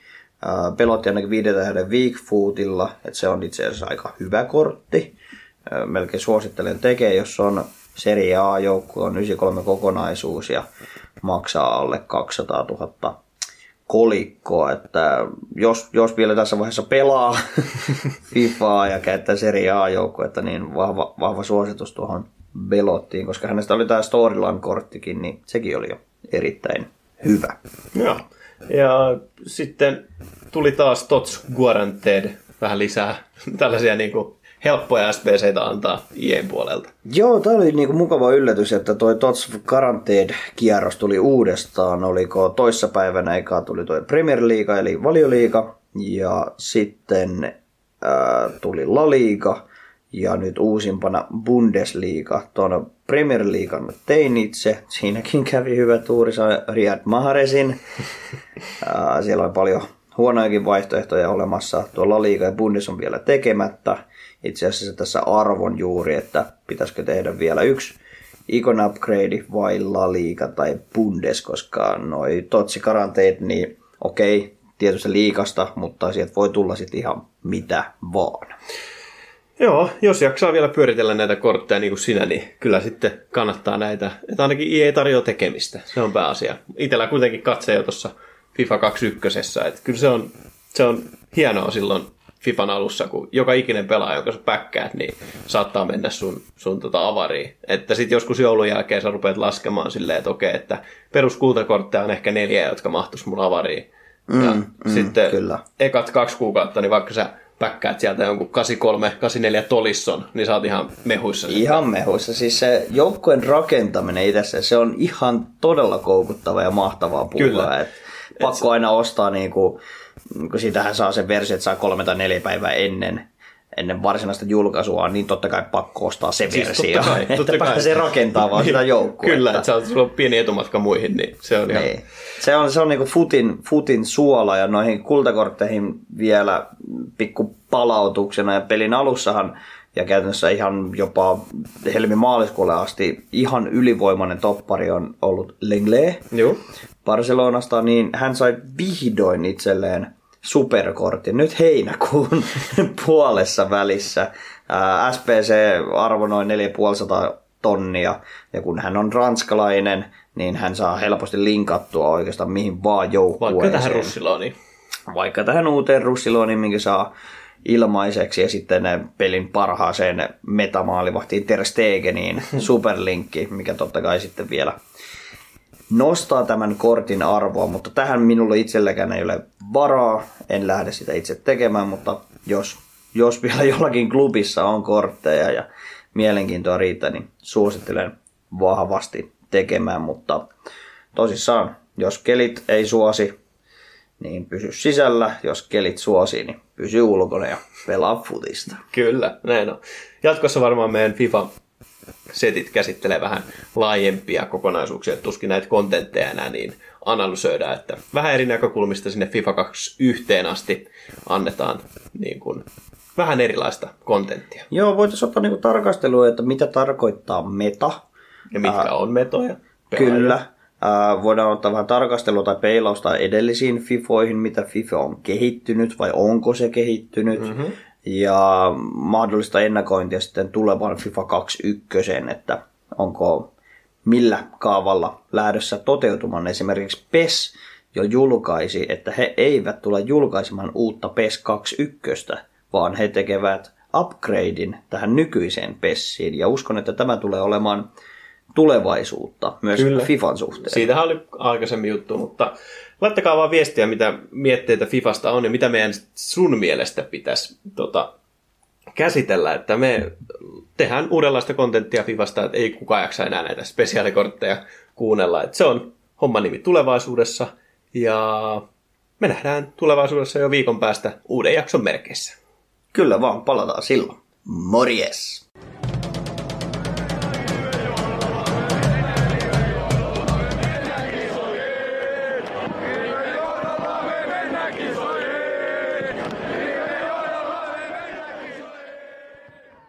Belotti ainakin viiden tähden Weakfootilla, että se on itse asiassa aika hyvä kortti. Melkein suosittelen tekee, jos on Serie A-joukkue, on 93 kokonaisuus ja maksaa alle 200 000 kolikkoa, että jos, jos vielä tässä vaiheessa pelaa FIFAa ja käyttää Serie A-joukkuetta, niin vahva, vahva suositus tuohon Belottiin, koska hänestä oli tämä Storyline-korttikin, niin sekin oli jo erittäin hyvä. Joo. Ja sitten tuli taas Tots Guaranteed vähän lisää tällaisia niin kuin helppoja SPCitä antaa IEn puolelta. Joo, tämä oli niinku mukava yllätys, että toi Tots Guaranteed-kierros tuli uudestaan. Oliko toissapäivänä eikä tuli toi Premier League eli valioliiga ja sitten ää, tuli La Liga ja nyt uusimpana Bundesliga. Tuon Premier Leaguean tein itse. Siinäkin kävi hyvä tuuri, sai Riyad Mahresin. siellä on paljon huonojakin vaihtoehtoja olemassa. Tuo La Liga ja Bundes on vielä tekemättä itse asiassa tässä arvon juuri, että pitäisikö tehdä vielä yksi Icon Upgrade vai La Liga tai Bundes, koska noi Totsi karanteet, niin okei, tietysti liikasta, mutta sieltä voi tulla sitten ihan mitä vaan. Joo, jos jaksaa vielä pyöritellä näitä kortteja niin kuin sinä, niin kyllä sitten kannattaa näitä. Että ainakin ei tarjoa tekemistä, se on pääasia. Itellä kuitenkin katse jo tuossa FIFA 21, että kyllä se on, se on hienoa silloin FIFAn alussa, kun joka ikinen pelaaja, jonka sä päkkäät, niin saattaa mennä sun, sun tota avariin. Että sitten joskus joulun jälkeen sä rupeat laskemaan silleen, että okei, että peruskultakortteja on ehkä neljä, jotka mahtuis mun avariin. Mm, ja mm, sitten kyllä. ekat kaksi kuukautta, niin vaikka sä päkkäät sieltä jonkun 83, 84 tolisson, niin sä oot ihan mehuissa. Sitten. Ihan mehuissa. Siis se joukkojen rakentaminen itse, se on ihan todella koukuttava ja mahtavaa puhua. Kyllä. Et pakko aina ostaa niinku kun siitähän saa sen versio, että saa kolme tai neljä päivää ennen, ennen varsinaista julkaisua, niin totta kai pakko ostaa se siis versio, totta kai, että totta kai. rakentamaan vaan sitä joukkuetta. Kyllä, että saa, sulla on pieni etumatka muihin, niin se on ihan... Niin. Se on, se on niinku futin, futin suola ja noihin kultakortteihin vielä pikku palautuksena ja pelin alussahan ja käytännössä ihan jopa helmi-maaliskuulle asti ihan ylivoimainen toppari on ollut Lengle Joo. Barcelonasta, niin hän sai vihdoin itselleen superkortin nyt heinäkuun puolessa välissä. SPC arvo noin 4500 tonnia, ja kun hän on ranskalainen, niin hän saa helposti linkattua oikeastaan mihin vaan joukkueeseen. Vaikka tähän Russiloniin. Vaikka tähän uuteen Russiloniin, minkä saa ilmaiseksi ja sitten pelin parhaaseen metamaalivahtiin Ter Stegeniin superlinkki, mikä totta kai sitten vielä nostaa tämän kortin arvoa, mutta tähän minulla itselläkään ei ole varaa, en lähde sitä itse tekemään, mutta jos, jos vielä jollakin klubissa on kortteja ja mielenkiintoa riittää, niin suosittelen vahvasti tekemään, mutta tosissaan, jos kelit ei suosi, niin pysy sisällä, jos kelit suosii, niin pysy ulkona ja pelaa futista. Kyllä, näin on. Jatkossa varmaan meidän FIFA setit käsittelee vähän laajempia kokonaisuuksia, että tuskin näitä kontentteja enää niin analysoidaan, että vähän eri näkökulmista sinne FIFA 2 yhteen asti annetaan niin kuin vähän erilaista kontenttia. Joo, voitaisiin ottaa niin tarkastelua, että mitä tarkoittaa meta. Ja mitkä Ää, on metoja. Pelaajia. Kyllä. Ää, voidaan ottaa vähän tarkastelua tai peilausta edellisiin FIFOihin, mitä FIFA on kehittynyt vai onko se kehittynyt. Mm-hmm. Ja mahdollista ennakointia sitten tulevan FIFA 21, että onko millä kaavalla lähdössä toteutumaan. Esimerkiksi PES jo julkaisi, että he eivät tule julkaisemaan uutta PES 21, vaan he tekevät upgradein tähän nykyiseen PESiin. Ja uskon, että tämä tulee olemaan tulevaisuutta myös Kyllä. FIFAn suhteen. Siitähän oli aikaisemmin juttu, mutta laittakaa vaan viestiä, mitä mietteitä FIFasta on ja mitä meidän sun mielestä pitäisi tota, käsitellä, että me tehdään uudenlaista kontenttia Fifasta, että ei kukaan jaksa enää näitä spesiaalikortteja kuunnella. Että se on homman nimi tulevaisuudessa ja me nähdään tulevaisuudessa jo viikon päästä uuden jakson merkeissä. Kyllä vaan, palataan silloin. Morjes!